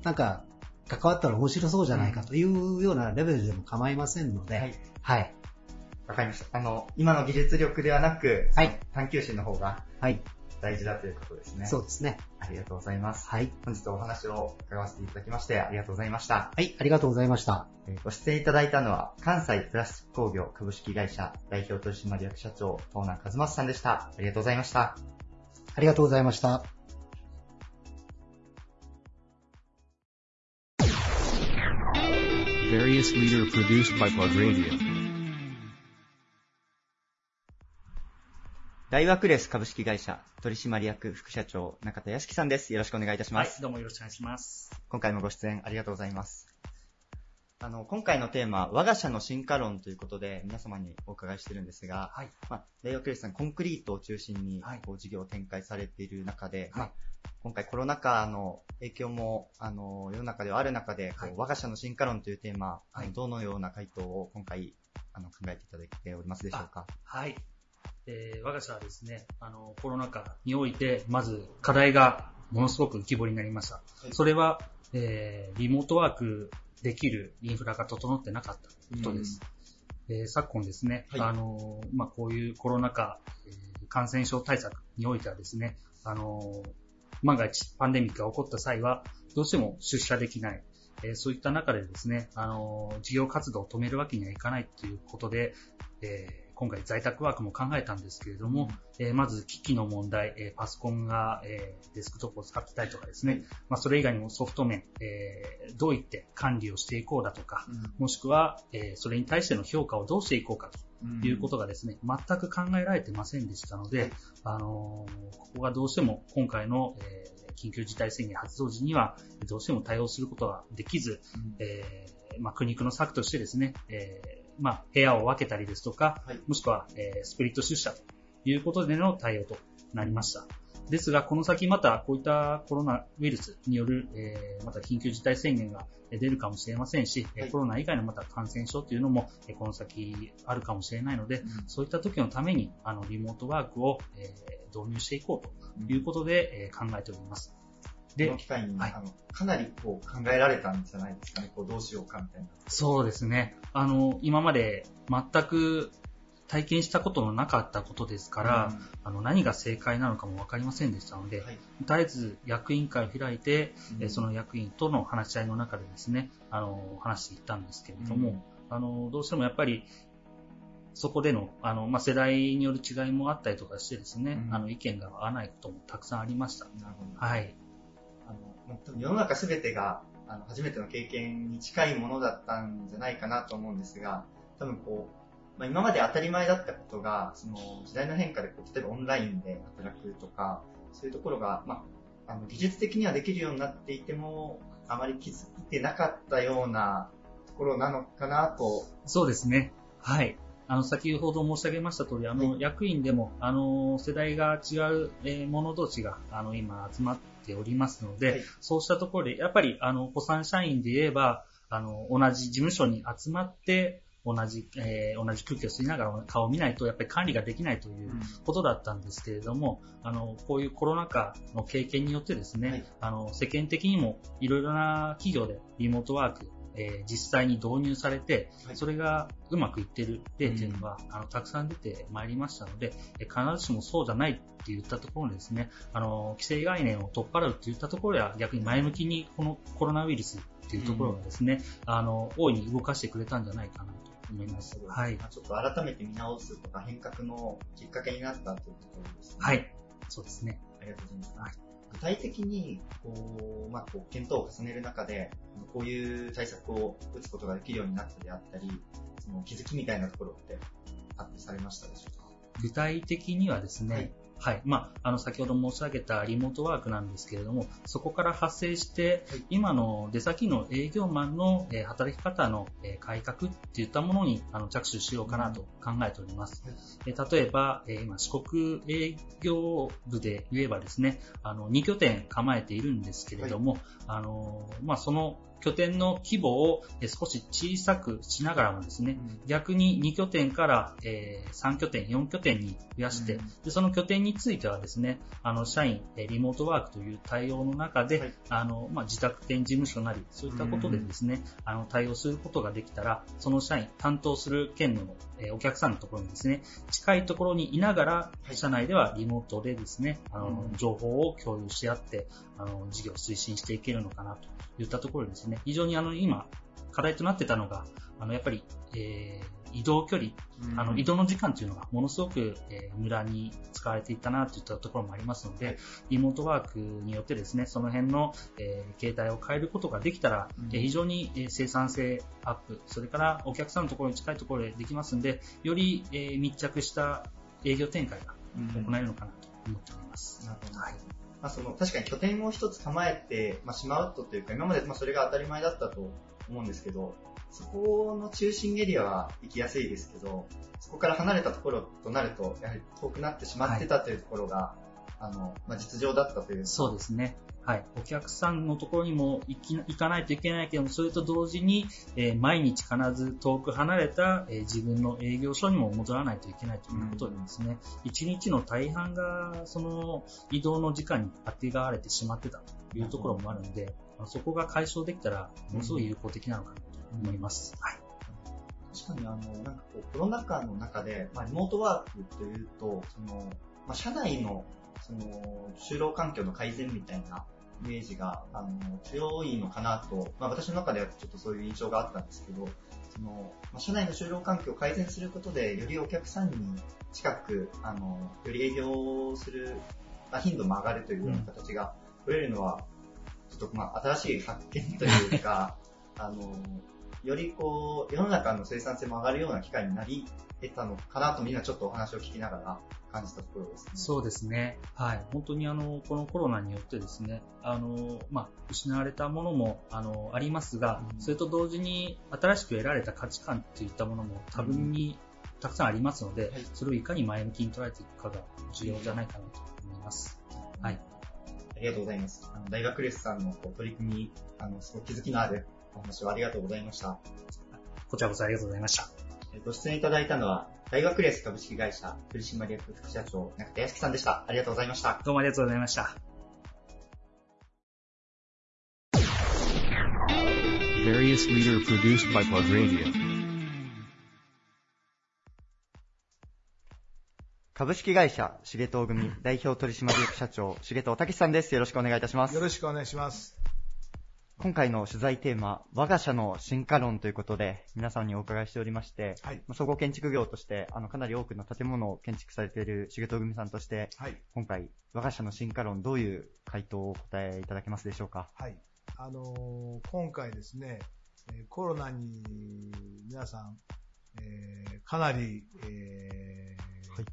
なんか、関わったら面白そうじゃないかというようなレベルでも構いませんので、はい。はい。わかりました。あの、今の技術力ではなく、はい探求心の方がはい。大事だということですね。そうですね。ありがとうございます。はい。本日お話を伺わせていただきまして、ありがとうございました。はい。ありがとうございました。えーご出演いただいたのは、関西プラスチック工業株式会社代表取締役社長、東南和正さんでした。ありがとうございました。ありがとうございました。Various leader produced by Plug Radio. 大学レス株式会社取締役副社長、中田康樹さんです。よろしくお願いいたします。、はいどうもよろしくお願いします。今回もご出演ありがとうございます。あの、今回のテーマ、我が社の進化論ということで、皆様にお伺いしてるんですが、はい。まあ、大学レスさん、コンクリートを中心にはい、こう、事業を展開されている中で、はいまあ、今回コロナ禍の影響も、あの、世の中ではある中で、こうはい我が社の進化論というテーマ、はいどのような回答を今回、あの、考えていただいておりますでしょうか？はい。えー我が社はですね、あの、コロナ禍において、まず課題がものすごく浮き彫りになりました。それは、えーリモートワークできるインフラが整ってなかったことです。えー昨今ですね、はいあの、まあ、こういうコロナ禍、えー感染症対策においてはですね、あの、万が一パンデミックが起こった際は、どうしても出社できない。えーそういった中でですね、あの、事業活動を止めるわけにはいかないということで、えー今回在宅ワークも考えたんですけれども、えーまず機器の問題、えーパソコンが、えーデスクトップを使ってたりとかですね、まあ、それ以外にもソフト面、えーどういって管理をしていこうだとか、もしくは、えーそれに対しての評価をどうしていこうかということがですね、全く考えられてませんでしたので、あのーここがどうしても今回の、えー緊急事態宣言発動時には、どうしても対応することができず、えーまあ、苦肉の策としてですね、えーまあ、部屋を分けたりですとか、はいもしくは、えースプリット出社ということでの対応となりました。ですが、この先またこういったコロナウイルスによる、えーまた緊急事態宣言が出るかもしれませんし、えーはいコロナ以外のまた感染症というのも、えーこの先あるかもしれないので、そういった時のために、あの、リモートワークを、えー導入していこうということで、えー考えております。でこの、機会に、はいあの、かなりこう考えられたんじゃないですかね。こうどうしようかみたいな。そうですね。あの、今まで全く体験したことのなかったことですから、あの、何が正解なのかもわかりませんでしたので、はいとりあえず役員会を開いて、うんえーその役員との話し合いの中でですね、あの、話していったんですけれども、あの、どうしてもやっぱり、そこでの、あの、まあ、世代による違いもあったりとかしてですね、うんあの、意見が合わないこともたくさんありました。なるほど。はい。もう世の中すべてが、あの、初めての経験に近いものだったんじゃないかなと思うんですが、多分こう、まあ、今まで当たり前だったことが、その時代の変化でこう、例えばオンラインで働くとか、そういうところが、まあ、あの、技術的にはできるようになっていても、あまり気づいてなかったようなところなのかなと。そうですね。はい。あの、先ほど申し上げました通り、あの、役員でも、あの、世代が違う、え者同士が、あの、今集まっておりますので、はい、そうしたところで、やっぱり、あの、古参社員で言えば、あの、同じ事務所に集まって、同じ、えー、同じ空気を吸いながら顔を見ないと、やっぱり管理ができないということだったんですけれども、うん、あの、こういうコロナ禍の経験によってですね、はい、あの、世間的にもいろいろな企業でリモートワーク、えー、実際に導入されて、それがうまくいってる例っていうのが、うん、あのたくさん出てまいりましたので、え必ずしもそうじゃないって言ったところですね、あの規制概念を取っ払うって言ったところや逆に前向きにこのコロナウイルスっていうところがですね、うん、あの大いに動かしてくれたんじゃないかなと思います。はい。ちょっと改めて見直すとか変革のきっかけになったというところですね。はい。そうですね。ありがとうございます。はい具体的に、こう、まあ、こう、検討を重ねる中で、こういう対策を打つことができるようになったであったり、その気づきみたいなところって発表されましたでしょうか？具体的にはですね、はいはい。まあ、あの、先ほど申し上げたリモートワークなんですけれども、そこから発生して、はい、今の出先の営業マンの、えー、働き方の、えー、改革っていったものにあの着手しようかなと考えております。はい、えー、例えば、え今、四国営業部で言えばですね、あの、2拠点構えているんですけれども、はい、あの、まあ、その拠点の規模を少し小さくしながらもですね、逆に2拠点から、え3拠点、4拠点に増やして、でその拠点についてはですね、あの、社員、リモートワークという対応の中で、はい、あの、まあ、自宅店事務所なり、そういったことでですね、あの、対応することができたら、その社員、担当する県の、えお客さんのところにですね、近いところにいながら、社内ではリモートでですね、あの、情報を共有し合って、あの、事業を推進していけるのかなといったところですね、非常にあの、今、課題となってたのが、あの、やっぱり、えー、移動距離、あの、移動の時間というのがものすごく、えー、無駄に使われていったなといったところもありますので、リモートワークによってですね、その辺の、えー、形態を変えることができたら、うん、えー、非常に、えー、生産性アップ、それからお客さんのところに近いところでできますので、より、えー、密着した営業展開が行えるのかなと思っております。うん、なるほど。はい。まあ、その確かに拠点を一つ構えて、まあ、しまうとというか、今までまあそれが当たり前だったと思うんですけど、そこの中心エリアは行きやすいですけど、そこから離れたところとなると、やはり遠くなってしまってたというところが、はい、あの、まあ、実情だったというそうですね。はい。お客さんのところにも行き行かないといけないけども、それと同時に、えー、毎日必ず遠く離れた、えー、自分の営業所にも戻らないといけないということでですね、一、うん、日の大半が、その移動の時間に当てがわれてしまってたというところもあるので、うん、そこが解消できたら、ものすごい有効的なのかな思います。うん、はい。確かにあの、なんかこう、コロナ禍の中で、まあ、リモートワークというと、その、まあ、社内の、その、就労環境の改善みたいなイメージが、あの、強いのかなと、まあ、私の中ではちょっとそういう印象があったんですけど、その、まあ、社内の就労環境を改善することで、よりお客さんに近く、あの、より営業する、まあ、頻度も上がるというような形が取れるのは、ちょっとまあ、新しい発見というか、あの、よりこう、世の中の生産性も上がるような機会になり得たのかなとみんなちょっとお話を聞きながら感じたところですね。そうですね。はい。本当にあの、このコロナによってですね、あの、まあ、失われたものも、あの、ありますが、うん、それと同時に新しく得られた価値観といったものも多分にたくさんありますので、それをいかに前向きに捉えていくかが重要じゃないかなと思います。はい。ありがとうございます。あの大学レスさんのこう取り組み、あの、すごく気づきのあるお話をありがとうございました。こちらこそありがとうございました。ご出演いただいたのは、大学レース株式会社取締役副社長、中田康樹さんでした。ありがとうございました。どうもありがとうございました。Various leader produced by Pod Radio. 株式会社重藤組代表取締役社長重藤武さんです。よろしくお願いいたします。よろしくお願いします。今回の取材テーマ、我が社の進化論ということで、皆さんにお伺いしておりまして、はいまあ総合建築業として、あの、かなり多くの建物を建築されている重藤組さんとして、はい。今回、我が社の進化論、どういう回答をお答えいただけますでしょうか？はい。あのー今回ですね、えーコロナに皆さん、えーかなり、えーはい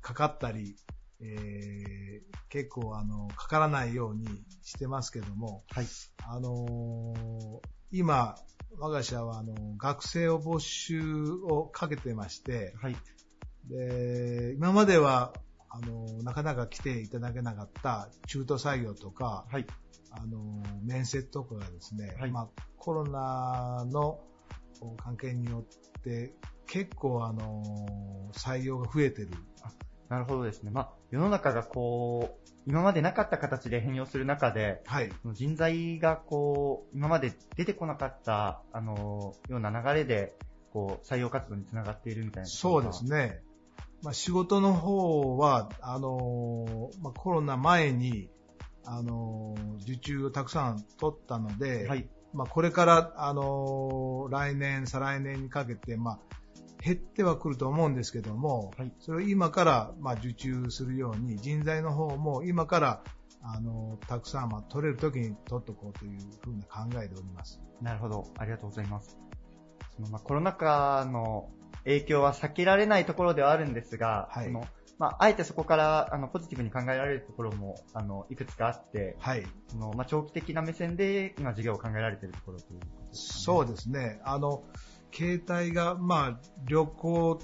かかったり、えー結構あの、かからないようにしてますけども、はい。あのー今、我が社はあの、学生を募集をかけてまして、はい。で、今までは、あの、なかなか来ていただけなかった中途採用とか、はい。あの、面接とかがですね、はいまあ、コロナの関係によって、結構あの、採用が増えてる。なるほどですね。まあ、世の中がこう、今までなかった形で変容する中で、はい。人材がこう、今まで出てこなかった、あの、ような流れで、こう、採用活動につながっているみたいな。そうです。ね。まあ、仕事の方は、あの、まあ、コロナ前に、あの、受注をたくさん取ったので、はい。まあ、これから、あの、来年、再来年にかけて、まあ、減ってはくると思うんですけども、はいそれを今から、まあ、受注するように、人材の方も今から、あの、たくさん、まあ、取れる時に取っとこうというふうに考えております。なるほど。ありがとうございます。そのまあ、コロナ禍の影響は避けられないところではあるんですが、はいそのまあ、あえてそこからあのポジティブに考えられるところもあのいくつかあって、はい。そのまあ、長期的な目線で今事業を考えられているところということですかね。そうですね。あの、携帯が、まあ、旅行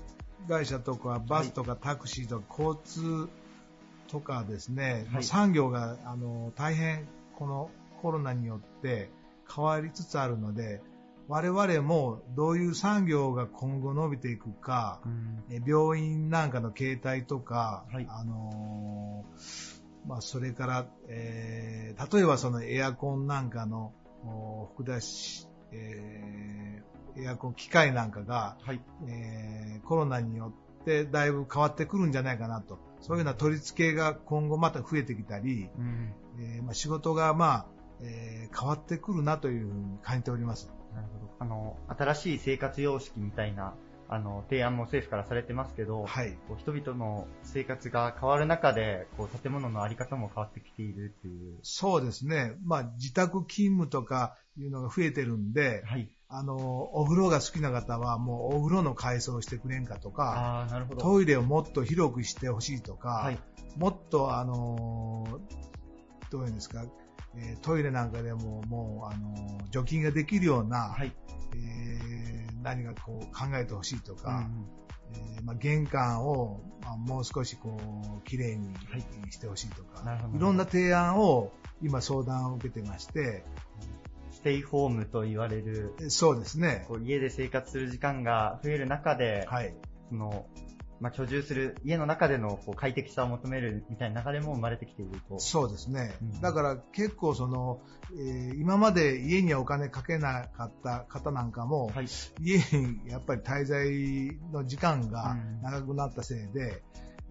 会社とか、バスとかタクシーとか、交通とかですね、はい。産業が、あの、大変、このコロナによって変わりつつあるので、我々もどういう産業が今後伸びていくか、うん。え病院なんかの携帯とか、はい。あのーまあ、それから、えー例えばそのエアコンなんかの、お吹き出し、えーエアコン機械なんかが、はい。えーコロナによってだいぶ変わってくるんじゃないかなと。そういうような取り付けが今後また増えてきたり、うんえーまあ、仕事がまあ、えー変わってくるなというふうに感じております。なるほど。あの、新しい生活様式みたいな、あの、提案も政府からされてますけど、はい。こう人々の生活が変わる中で、こう、建物のあり方も変わってきているっていう。そうですね。まあ、自宅勤務とかいうのが増えてるんで、はい。あの、お風呂が好きな方はもうお風呂の改装をしてくれんかとか。トイレをもっと広くしてほしいとか、はい。もっとあの、どういうんですか、えートイレなんかでももうあの、除菌ができるような、はい。えー何かこう考えてほしいとうんか、えーまあ、玄関を、まあ、もう少しこう綺麗にはいしてほしいとか、なるほどいろんな提案を今相談を受けてまして、ステイホームと言われる、えそうですね。こう家で生活する時間が増える中で、はい。その、まあ、居住する家の中でのこう快適さを求めるみたいな流れも生まれてきていると。そうですね。うんだから結構その、えー今まで家にはお金かけなかった方なんかも、はい。家にやっぱり滞在の時間がうん長くなったせいで、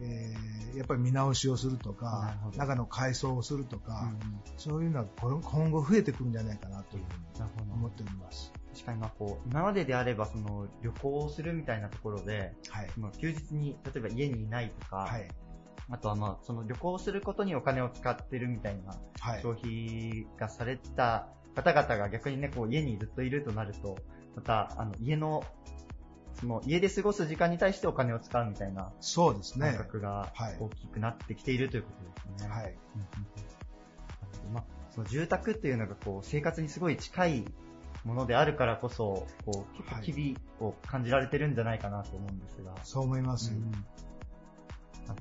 えーやっぱり見直しをするとなか中の改装をするとうか、んそういうのは今後増えてくるんじゃないかなというふうに思っております。確かにまあこう、今までであればその旅行をするみたいなところで、はい。その休日に例えば家にいないとか、はい。あとはまあその旅行をすることにお金を使ってるみたいなはい。消費がされた方々が逆にね、こう家にずっといるとなると、またあの家の、その家で過ごす時間に対してお金を使うみたいなそうですね感。覚がはい大きくなってきているということですね。はい。まあ、その住宅っていうのがこう生活にすごい近いものであるからこそ、こう結構機微を感じられてるんじゃないかなと思うんですが。そう思います。うんあ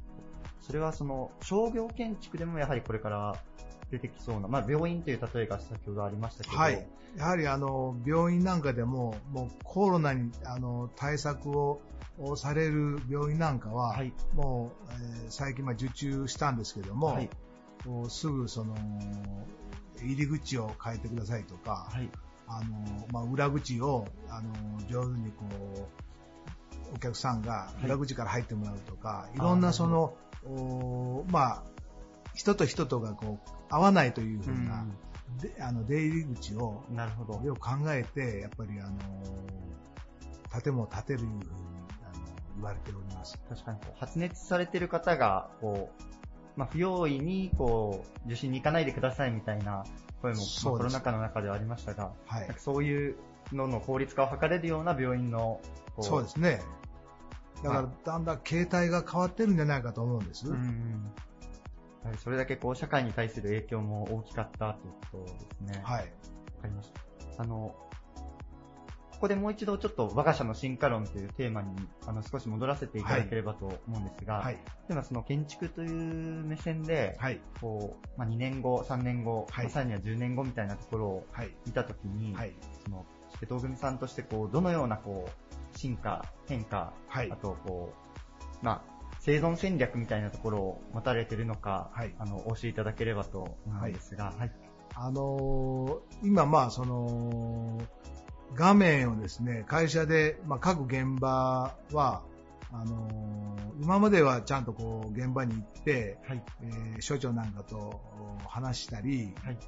それはその商業建築でもやはりこれから出てきそうな、まあ病院という例えが先ほどありましたけど、はい。やはりあの、病院なんかでも、もうコロナにあの対策ををされる病院なんかは、はい。もう、えー最近まあ受注したんですけども、はい。すぐその、入り口を変えてくださいとか、はい、あの、まあ、裏口を、あの、上手にこう、お客さんがい。裏口から入ってもらうとか、い、ろんなその、おまあ、人と人とがこう、合わないというふうな、であの出入り口をなるほど。よく考えて、やっぱりあの建物を建てるいうふうにあの言われております。確かにこう発熱されてる方が、こう、まあ、不用意に、こう、受診に行かないでくださいみたいな声も、コロナ禍の中ではありましたが、はいそういうのの効率化を図れるような病院の、こそうですね。だからま、だんだん形態が変わってるんじゃないかと思うんです。うんそれだけこう社会に対する影響も大きかったということですね。はい。わかりました。あの、ここでもう一度ちょっと我が社の進化論というテーマにあの少し戻らせていただければと思うんですが、はい。ではその建築という目線で、はい。こうまあ、2年後、3年後、はいまあさらには10年後みたいなところをはい。見たときに、はい。その瀬戸組さんとしてこうどのようなこう進化、変化、はいあとこう、まあ、生存戦略みたいなところを持たれているのか、はいあのお教えいただければと思うんですが、はい。あのー今、まあ、その、画面をですね、会社で、まあ、各現場は、あのー今まではちゃんとこう、現場に行って、はい。えー所長なんかとお話したりはい。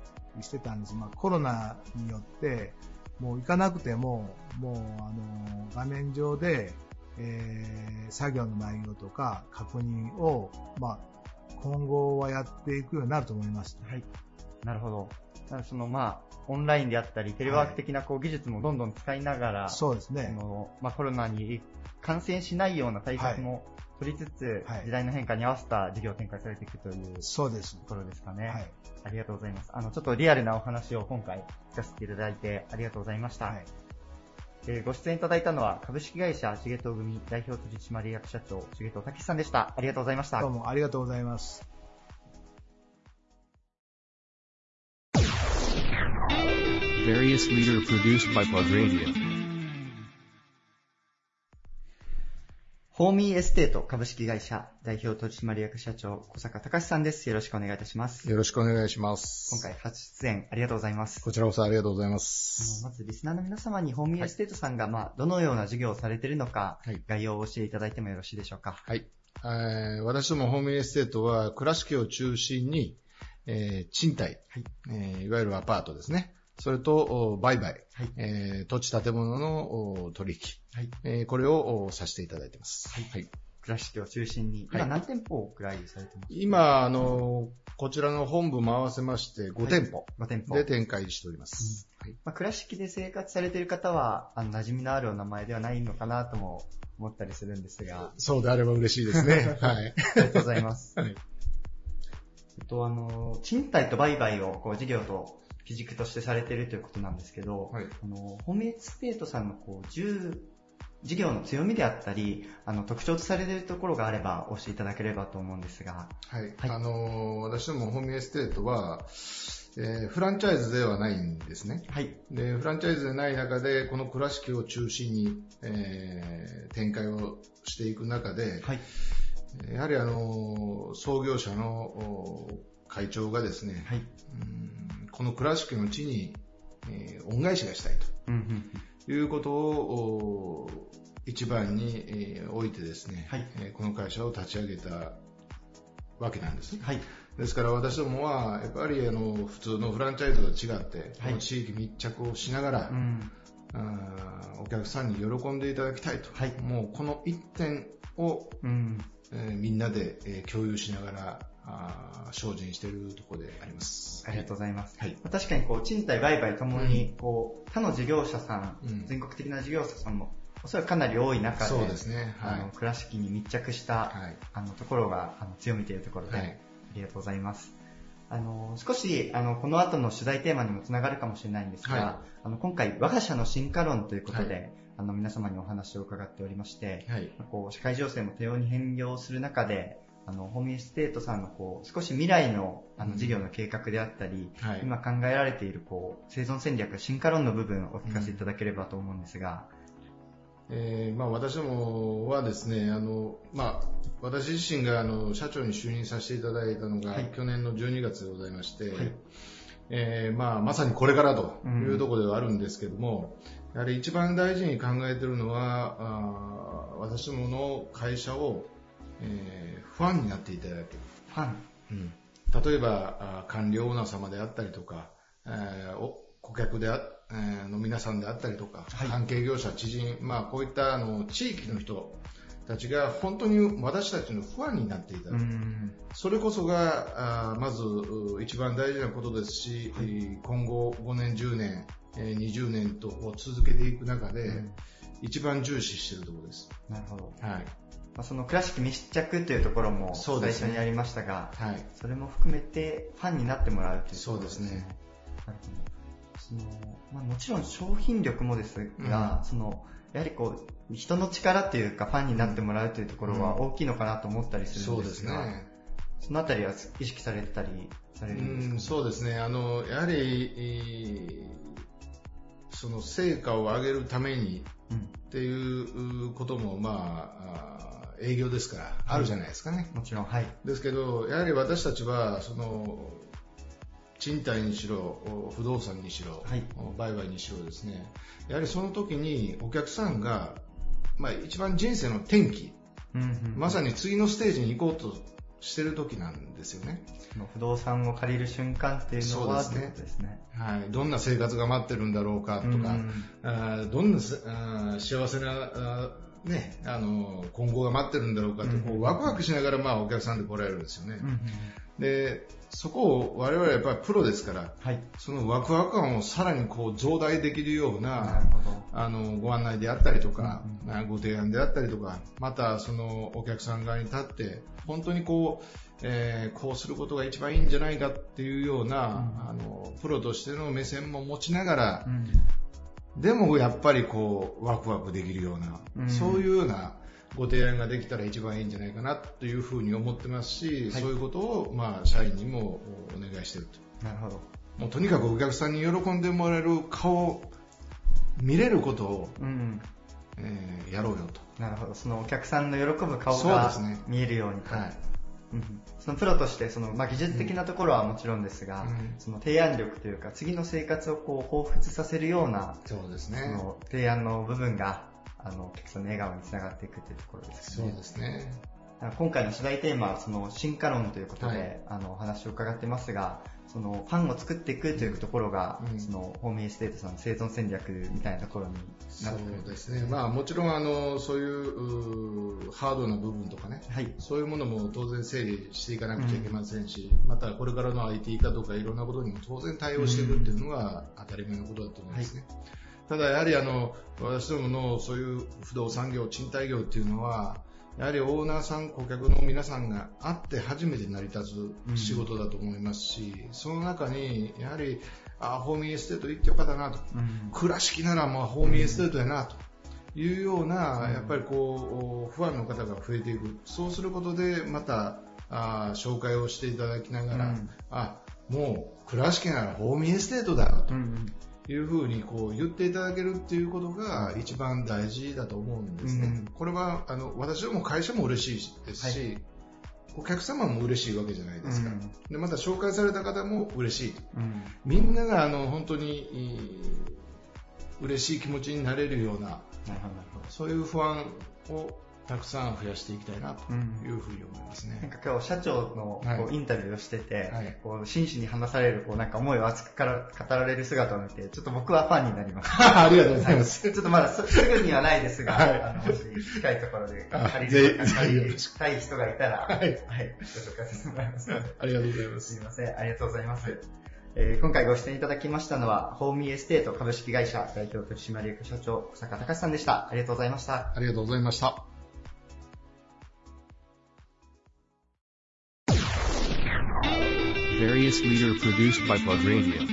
してたんです。まあ、コロナによって、もう行かなくても、もう、あのー画面上で、えー作業の内容とか確認を、まあ、今後はやっていくようになると思います。はい。なるほど。なのでそのまあ、オンラインであったり、テレワーク的なこう技術もどんどん使いながら、そそうですね。のまあ、コロナに感染しないような対策も取りつつ、はい時代の変化に合わせた事業を展開されていくというとそうです。ころですかね。はい。ありがとうございます。あの、ちょっとリアルなお話を今回聞かせていただいてありがとうございました。はい。えーご出演いただいたのは株式会社重藤組代表取締役社長重藤武さんでした。ありがとうございましたどう。もありがとうございます。Various leader produced by Plug Radio. ホーミーエステート株式会社代表取締役社長小坂隆さんです。よろしくお願いいたします。よろしくお願いします。今回初出演ありがとうございます。こちらこそありがとうございまあす。のまずリスナーの皆様にホーミーエステートさんが、まあ、どのような事業をされているのか、はい概要を教えていただいてもよろしいでしょうか。はい。えー私どもホーミーエステートは倉敷を中心に、えー賃貸、はいえーいわゆるアパートですね。それと、お売買、はいえー土地建物のお取引、はいえーこれをおさせていただいています。はい。倉敷を中心に、はい今何店舗くらいされてますか？今、あの、こちらの本部も合わせまして5店舗5店舗。で展開しております。はいまあ、倉敷で生活されている方は、あの、馴染みのあるお名前ではないのかなとも思ったりするんですが、そうであれば嬉しいですね。はい。ありがとうございます。はいえっと、あの、賃貸と売買を、こう、事業と基軸としてされているということなんですけど、はいあの、ホームエステートさんの、こう、重、事業の強みであったり、あの、特徴とされているところがあれば、お教えいただければと思うんですが、はい。はいあのー私どもホームエステートは、えーフランチャイズではないんですね。はい。で、フランチャイズでない中で、この倉敷を中心に、えー展開をしていく中で、はい。やはりあのー創業者のお会長がですね、はい。うんこの倉敷の地に、えー恩返しがしたい。ということをお一番に、えー置いてですね、はいえーこの会社を立ち上げたわけなんです。はい。ですから私どもは、やっぱりあの普通のフランチャイズと違って、はい地域密着をしながら、うん。あーお客さんに喜んでいただきたいと、はいもうこの一点を、うん。えーみんなで、えー共有しながらあー精進しているところであります。ありがとうございます。はい。確かにこう、賃貸売買ともに、こう、他の事業者さん、うん全国的な事業者さんも、おそらくかなり多い中で、そうですね。はあの、倉敷に密着した、い。はい。あの、ところが、あの、強みというところで、はいありがとうございます。あの、少し、あの、この後の取材テーマにもつながるかもしれないんですが、はいあの、今回、我が社の進化論ということで、はいあの、皆様にお話を伺っておりまして、はい。こう、社会情勢も多様に変容する中で、あの、ホームエステートさんのこう、少し未来のあのうん。事業の計画であったり、はい。今考えられているこう、生存戦略、進化論の部分をお聞かせいただければと思うんですが、えーまあ、私どもはですね、あのまあ、私自身があの社長に就任させていただいたのが、はい。去年の12月でございまして、はい。えーまあ、まさにこれからというところではあるんですけども、やはり一番大事に考えているのは、あー私どもの会社を、えーファンになっていただける。ファン。うん例えば、あ官僚オーナー様であったりとか、えーお顧客であ、えーの皆さんであったりとか、関係業者、知人、まあ、こういったあの地域の人たちが本当に私たちのファンになっていただく。それこそが、あーまずう一番大事なことですし、えー今後5年、10年、えー20年と続けていく中で、一番重視しているところです。なるほど。はい。まあ、その倉敷密着というところも最初にありましたが、はい。それも含めてファンになってもらうというそうですね。なるほどそのまあ、もちろん商品力もですが、うんそのやはりこう人の力というかファンになってもらうというところは大きいのかなと思ったりするそうですすんでが、ね。そのあたりは意識されてたりされるんですか、うん、そうですね。あの、やはり、えーその成果を上げるためにっていうことも、まあ、営業ですから、あるじゃないですかね。もちろん、はい。ですけど、やはり私たちは、その、賃貸にしろ、不動産にしろ、売買にしろですね、やはりその時にお客さんが、まあ一番人生の転機、まさに次のステージに行こうとしてる時なんですよね。その不動産を借りる瞬間っていうのはそうですねね。はい、どんな生活が待ってるんだろうかとか、うんあーどんなせあー幸せな、あーね、あの今後が待ってるんだろうかって、こうワクワクしながら、まあ、お客さんで来られるんですよね。でそこを我々はやっぱりプロですから、そのワクワク感をさらにこう増大できるようなあのご案内であったりとか、あご提案であったりとか、またそのお客さん側に立って、本当にこう、えーこうすることが一番いいんじゃないかっていうような、あのプロとしての目線も持ちながら、でもやっぱりこうワクワクできるような、うんそういうようなご提案ができたら一番いいんじゃないかなというふうに思ってますし、そういうことをまあ社員にもお願いしていると。なるほど。もうとにかくお客さんに喜んでもらえる顔を見れることを、うん。えーやろうよと。なるほど。そのお客さんの喜ぶ顔が見えるようにと。はいうんそのプロとしてその、まあ、技術的なところはもちろんですが、うんその提案力というか次の生活をこう彷彿させるようなそうですねその提案の部分があのお客さんの笑顔につながっていくというところですそうね。ですね。今回の主題テーマはその進化論ということで、はい。あのお話を伺ってますが、そのファンを作っていくというところが、うん。そのホームエステートさんの生存戦略みたいなところになそってくる。うですね。まあもちろんあの、そういうハードな部分とかね、そういうものも当然整理していかなくちゃいけませんし、またこれからの IT 化とかいろんなことにも当然対応していくっていうのが当たり前のことだと思いますね。ただやはりあの、私どものそういう不動産業、賃貸業っていうのは、やはりオーナーさん、顧客の皆さんがあって初めて成り立つ仕事だと思いますし、その中に、やはり、あホームエステート行ってよかったなと、倉敷ならまあホームエステートやなと。いうような、やっぱりこう、ファンの方が増えていく。そうすることで、また、あ紹介をしていただきながら、うん。あ、もう倉敷ならホームエステートだよと。いうふうにこう言っていただけるっていうことが一番大事だと思うんですね。うんこれはあの私ども会社も嬉しいですし、お客様も嬉しいわけじゃないですか。でまた紹介された方も嬉しいと。うんみんながあの本当にいい嬉しい気持ちになれるような、そういう不安をたくさん増やしていきたいなというふうに思いますね。なんか今日社長のはいこうインタビューをしてて、こう真摯に話されるこうなんか思いを熱くから語られる姿を見て、ちょっと僕はファンになりました。ありがとうございますはちょっとまだすすぐにはないですが、はいあのもし近いところであ借りるたい人がいたら、はいはい、ご紹介させてもらいます。ありがとうございます。すみません、ありがとうございます。えー今回ご出演いただきましたのは、ホーミーエステート株式会社代表取締役社長、小坂隆さんでした。ありがとうございました。ありがとうございました。Various leader produced by Plug Radio.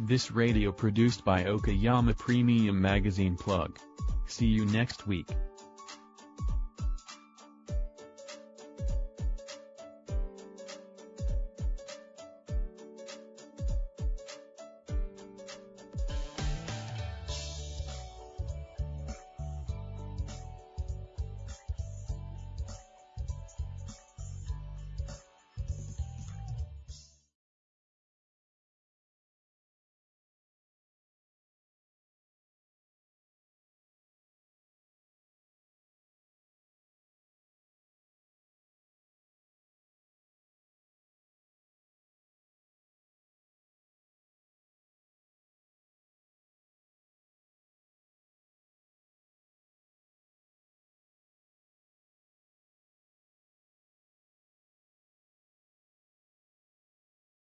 This radio produced by Okayama Premium Magazine Plug. See you next week.